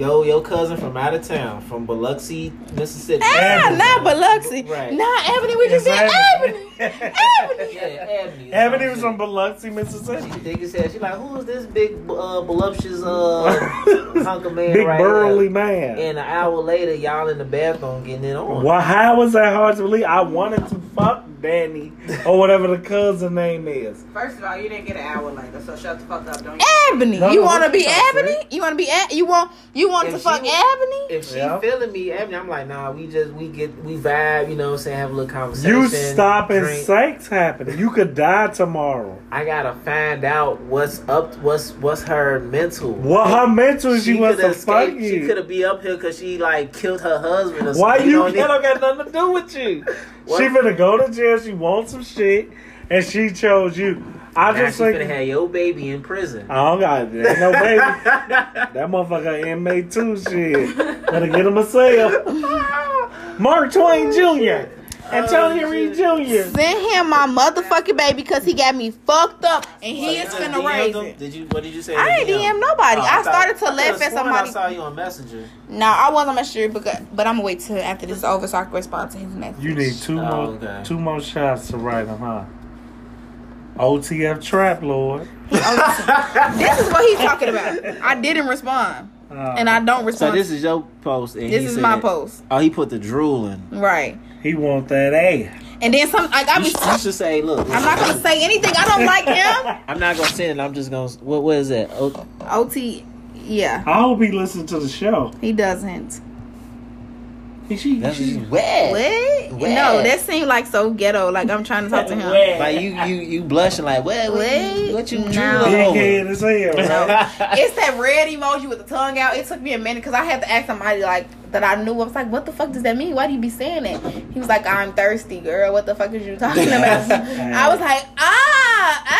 Yo, your cousin from out of town, from Biloxi, Mississippi. ah, Ebony. not Biloxi. Right. Not Ebony. We just It's said Ebony. Ebony. Ebony. Yeah, Ebony. Ebony was from Biloxi, Mississippi. She think it said she like, who is this big, uh, voluptuous uh, <laughs> hunk of man Big right burly here? man. And an hour later, y'all in the bathroom getting it on. Well, how was that hard to believe? I wanted to fuck Danny or whatever the cousin name is. First of all, you didn't get an hour later, so shut the fuck up. Don't you? Ebony. No, you no, want to what be you trying to Ebony? say? You want to be? You want? You want If to fuck was- Ebony? If she Yeah. feeling me, Ebony, I'm like, nah, we just we get we vibe, you know, what I'm saying have a little conversation. You stopping drink. sex happening. You could die tomorrow. I gotta find out what's up, what's what's her mental. What her mental she, wants to fuck escaped- She you. could have be up here because she like killed her husband or something. Why you? know, <laughs> That don't got nothing to do with you. What? She finna go to jail. She wants some shit, and she chose you. I Now just she finna think have your baby in prison. I don't got ain't no <laughs> baby. that motherfucker inmate too. Shit, better get him a cell. <laughs> Mark Twain Jr. Antonio Oh, Reed. Jr. Send him my motherfucking baby because he got me fucked up and he So is just finna DM'd raise him? it. Did you? What did you say? I ain't to DM nobody. Oh, I thought- started to I laugh at somebody. I saw you on Messenger. No, I wasn't my sure, because, but I'm gonna wait till after this is over so I can respond to his message. You need two Oh, more, okay. two more shots to write him, huh? OTF trap lord. This is what he's talking about. <laughs> I didn't respond, Uh, and I don't respond. So this is your post. And This he is said- my post, Oh, he put the drooling. right? He want that A. And then some. Like I You, be. should- you should say, look. I'm not gonna say anything. I don't like him. <laughs> I'm not gonna send it. I'm just gonna. What? What is that? Oh, Ot. Yeah, I hope he listen to the show. he doesn't. She, that's she, wet. What? Wet. No, that seemed like so ghetto. Like I'm trying to talk to him. Like you, you, you blushing like what? What, you- Wait, what you no. drooling big over? as hell, right? It's that red emoji with the tongue out. It took me a minute because I had to ask somebody like that I knew. I was like, "What the fuck does that mean? Why do you be saying it?" He was like, "I'm thirsty, girl. What the fuck is you talking <laughs> about?" <laughs> I was like, "Ah,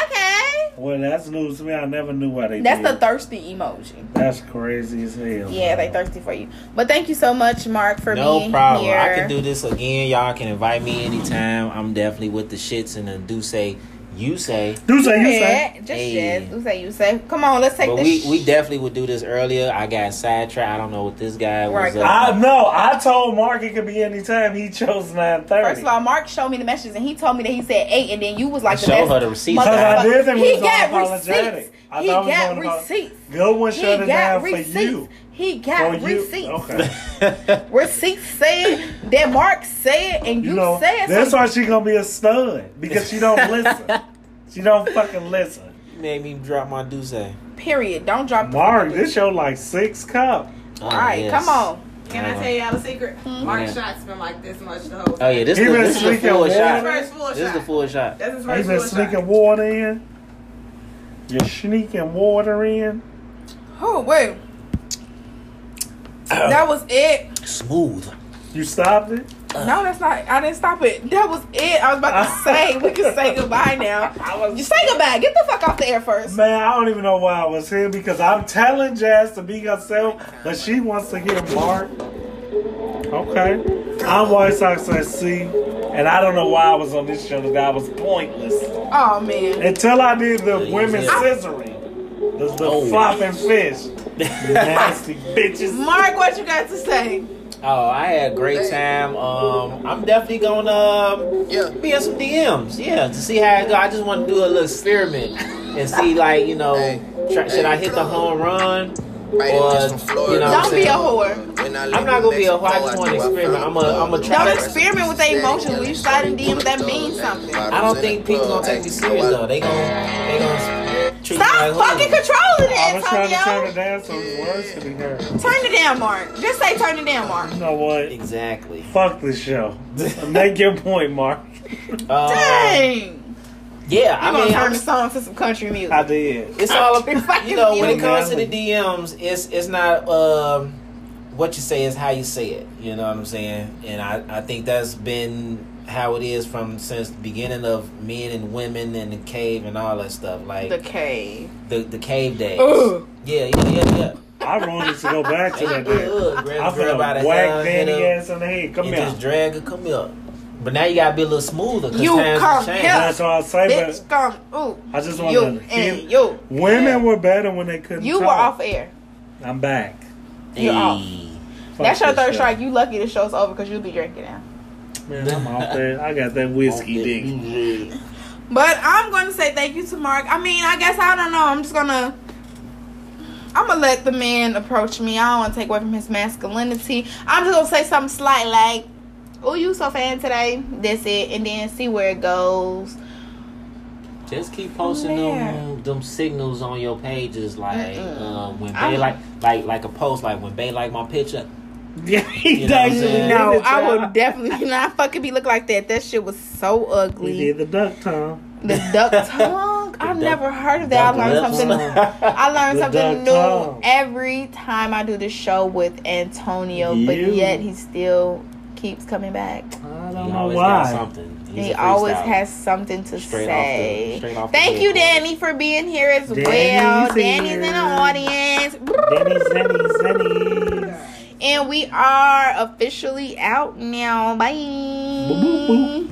okay." Well, that's news to me. I never knew why they That's did. the thirsty emoji. That's crazy as hell. Yeah, they thirsty for you. But thank you so much, Mark, for No being problem. here. I can do this again. Y'all can invite me anytime. I'm definitely with the shits and the D'ussé, you say. Do say you say. Just Hey. yes. You say you say. Come on, let's take But this. we, we definitely would do this earlier. I got sidetracked. I don't know what this guy was. Right. up. I no. I told Mark it could be any time. He chose nine thirty. First of all, Mark showed me the messages and he told me that he said eight, and then you was like, the Show best her the receipts. motherfucker. Because I did think he was got unapologetic. receipts. I he thought we was got unapolo- receipts. Good one He shut it got down for receipts. you. He got For you. receipts. Okay. <laughs> Receipts said that Mark said, and you, You know, said that's something. why she gonna be a stud because she don't <laughs> listen. she don't fucking listen. Made me drop my do say. Period. Don't drop Mark, fucking this show like six cup. Oh, All right, yes. come on. Can I tell y'all a secret? Hmm? Mark Yeah. shots been like this much the whole time. Oh yeah, this, He the, been this is the sneaking full water. shot. First full This is shot. the full shot. He first been sneaking water in. You're sneaking water in. Oh wait, that was it. Smooth. You stopped it. No, that's not. I didn't stop it. That was it. I was about to <laughs> say we can say goodbye now. <laughs> You say goodbye. Get the fuck off the air first. Man, I don't even know why I was here because I'm telling Jazz to be herself, but she wants to hear Mark. Okay. I'm White Sox SC, and I don't know why I was on this show today. I was pointless. Oh man. Until I did the Yeah, women's yeah. scissoring. The, the Oh. flopping fish. <laughs> Nasty bitches. Mark, what you got to say? Oh, I had a great time. Um, I'm definitely gonna um, Yeah. be in some DMs. Yeah, to see how it go. I just want to do a little experiment and see, like, you know, try, should I hit the home run? Right Or, just from Florida. you know, Don't be a whore. I I'm not gonna be a whore. I just wanna do experiment. feel I'm a- the I'm a love. try Don't experiment with their emotions. When you slide in DMs, that means something. I don't think people gonna take me serious though. They gonna they gonna treat me Stop like fucking hooligan. controlling I it, was trying to turn Antonio. it down so his words could be heard. Turn it down, Mark. Just say turn it down, Mark. You know what? Exactly. Fuck this show. <laughs> Make your point, Mark. Uh, Dang. Yeah, I'm I gonna mean, turn I'm, the song to some country music. I did. it's all You're <laughs> fucking you know when it comes to the DMs, it's it's not um what you say is how you say it. You know what I'm saying? And I I think that's been how it is from since the beginning of men and women and the cave and all that stuff like the the cave. the, the cave days. Ugh. Yeah, yeah, yeah, yeah. I wanted to go back to that day. ugh, grab I'm the girl by gonna whack hair, Danny ass in the head. Come and here. just drag her. Come here. But now you gotta be a little smoother. 'cause You come here. That's what I say, Bitch, come. Ooh. I just You wanted to and hit. you. Women were better when they couldn't You talk. were off air. I'm back. You're off. Fuck That's your third show. strike. You lucky the show's over because you'll be drinking now. Man, I'm off there. I got that whiskey dick. <laughs> But I'm going to say thank you to Mark. I mean, I guess I don't know. I'm just gonna. I'm gonna let the man approach me. I don't want to take away from his masculinity. I'm just gonna say something slight like, "Oh, you so fan today?" That's it, and then see where it goes. Just keep posting them them signals on your pages, like uh, when I'm- Bay like like like a post, like when Bay like my picture. <laughs> Yeah, he You know what does. saying? No, I would definitely <laughs> not fucking be look like that. That shit was so He ugly. did the duck tongue. The duck <laughs> tongue. I've duck- never heard of that. I learned something. I learned The something new tongue. every time I do the show with Antonio, but yet he still keeps coming back. I don't know always got why. something. He's he always has something to Straight off say. the- straight off Thank you, headquarters. Danny, for being here as Danny's well. Danny's in the audience. Zenny, Zenny, Zenny. And we are officially out now. Bye. Boop, boop, boop.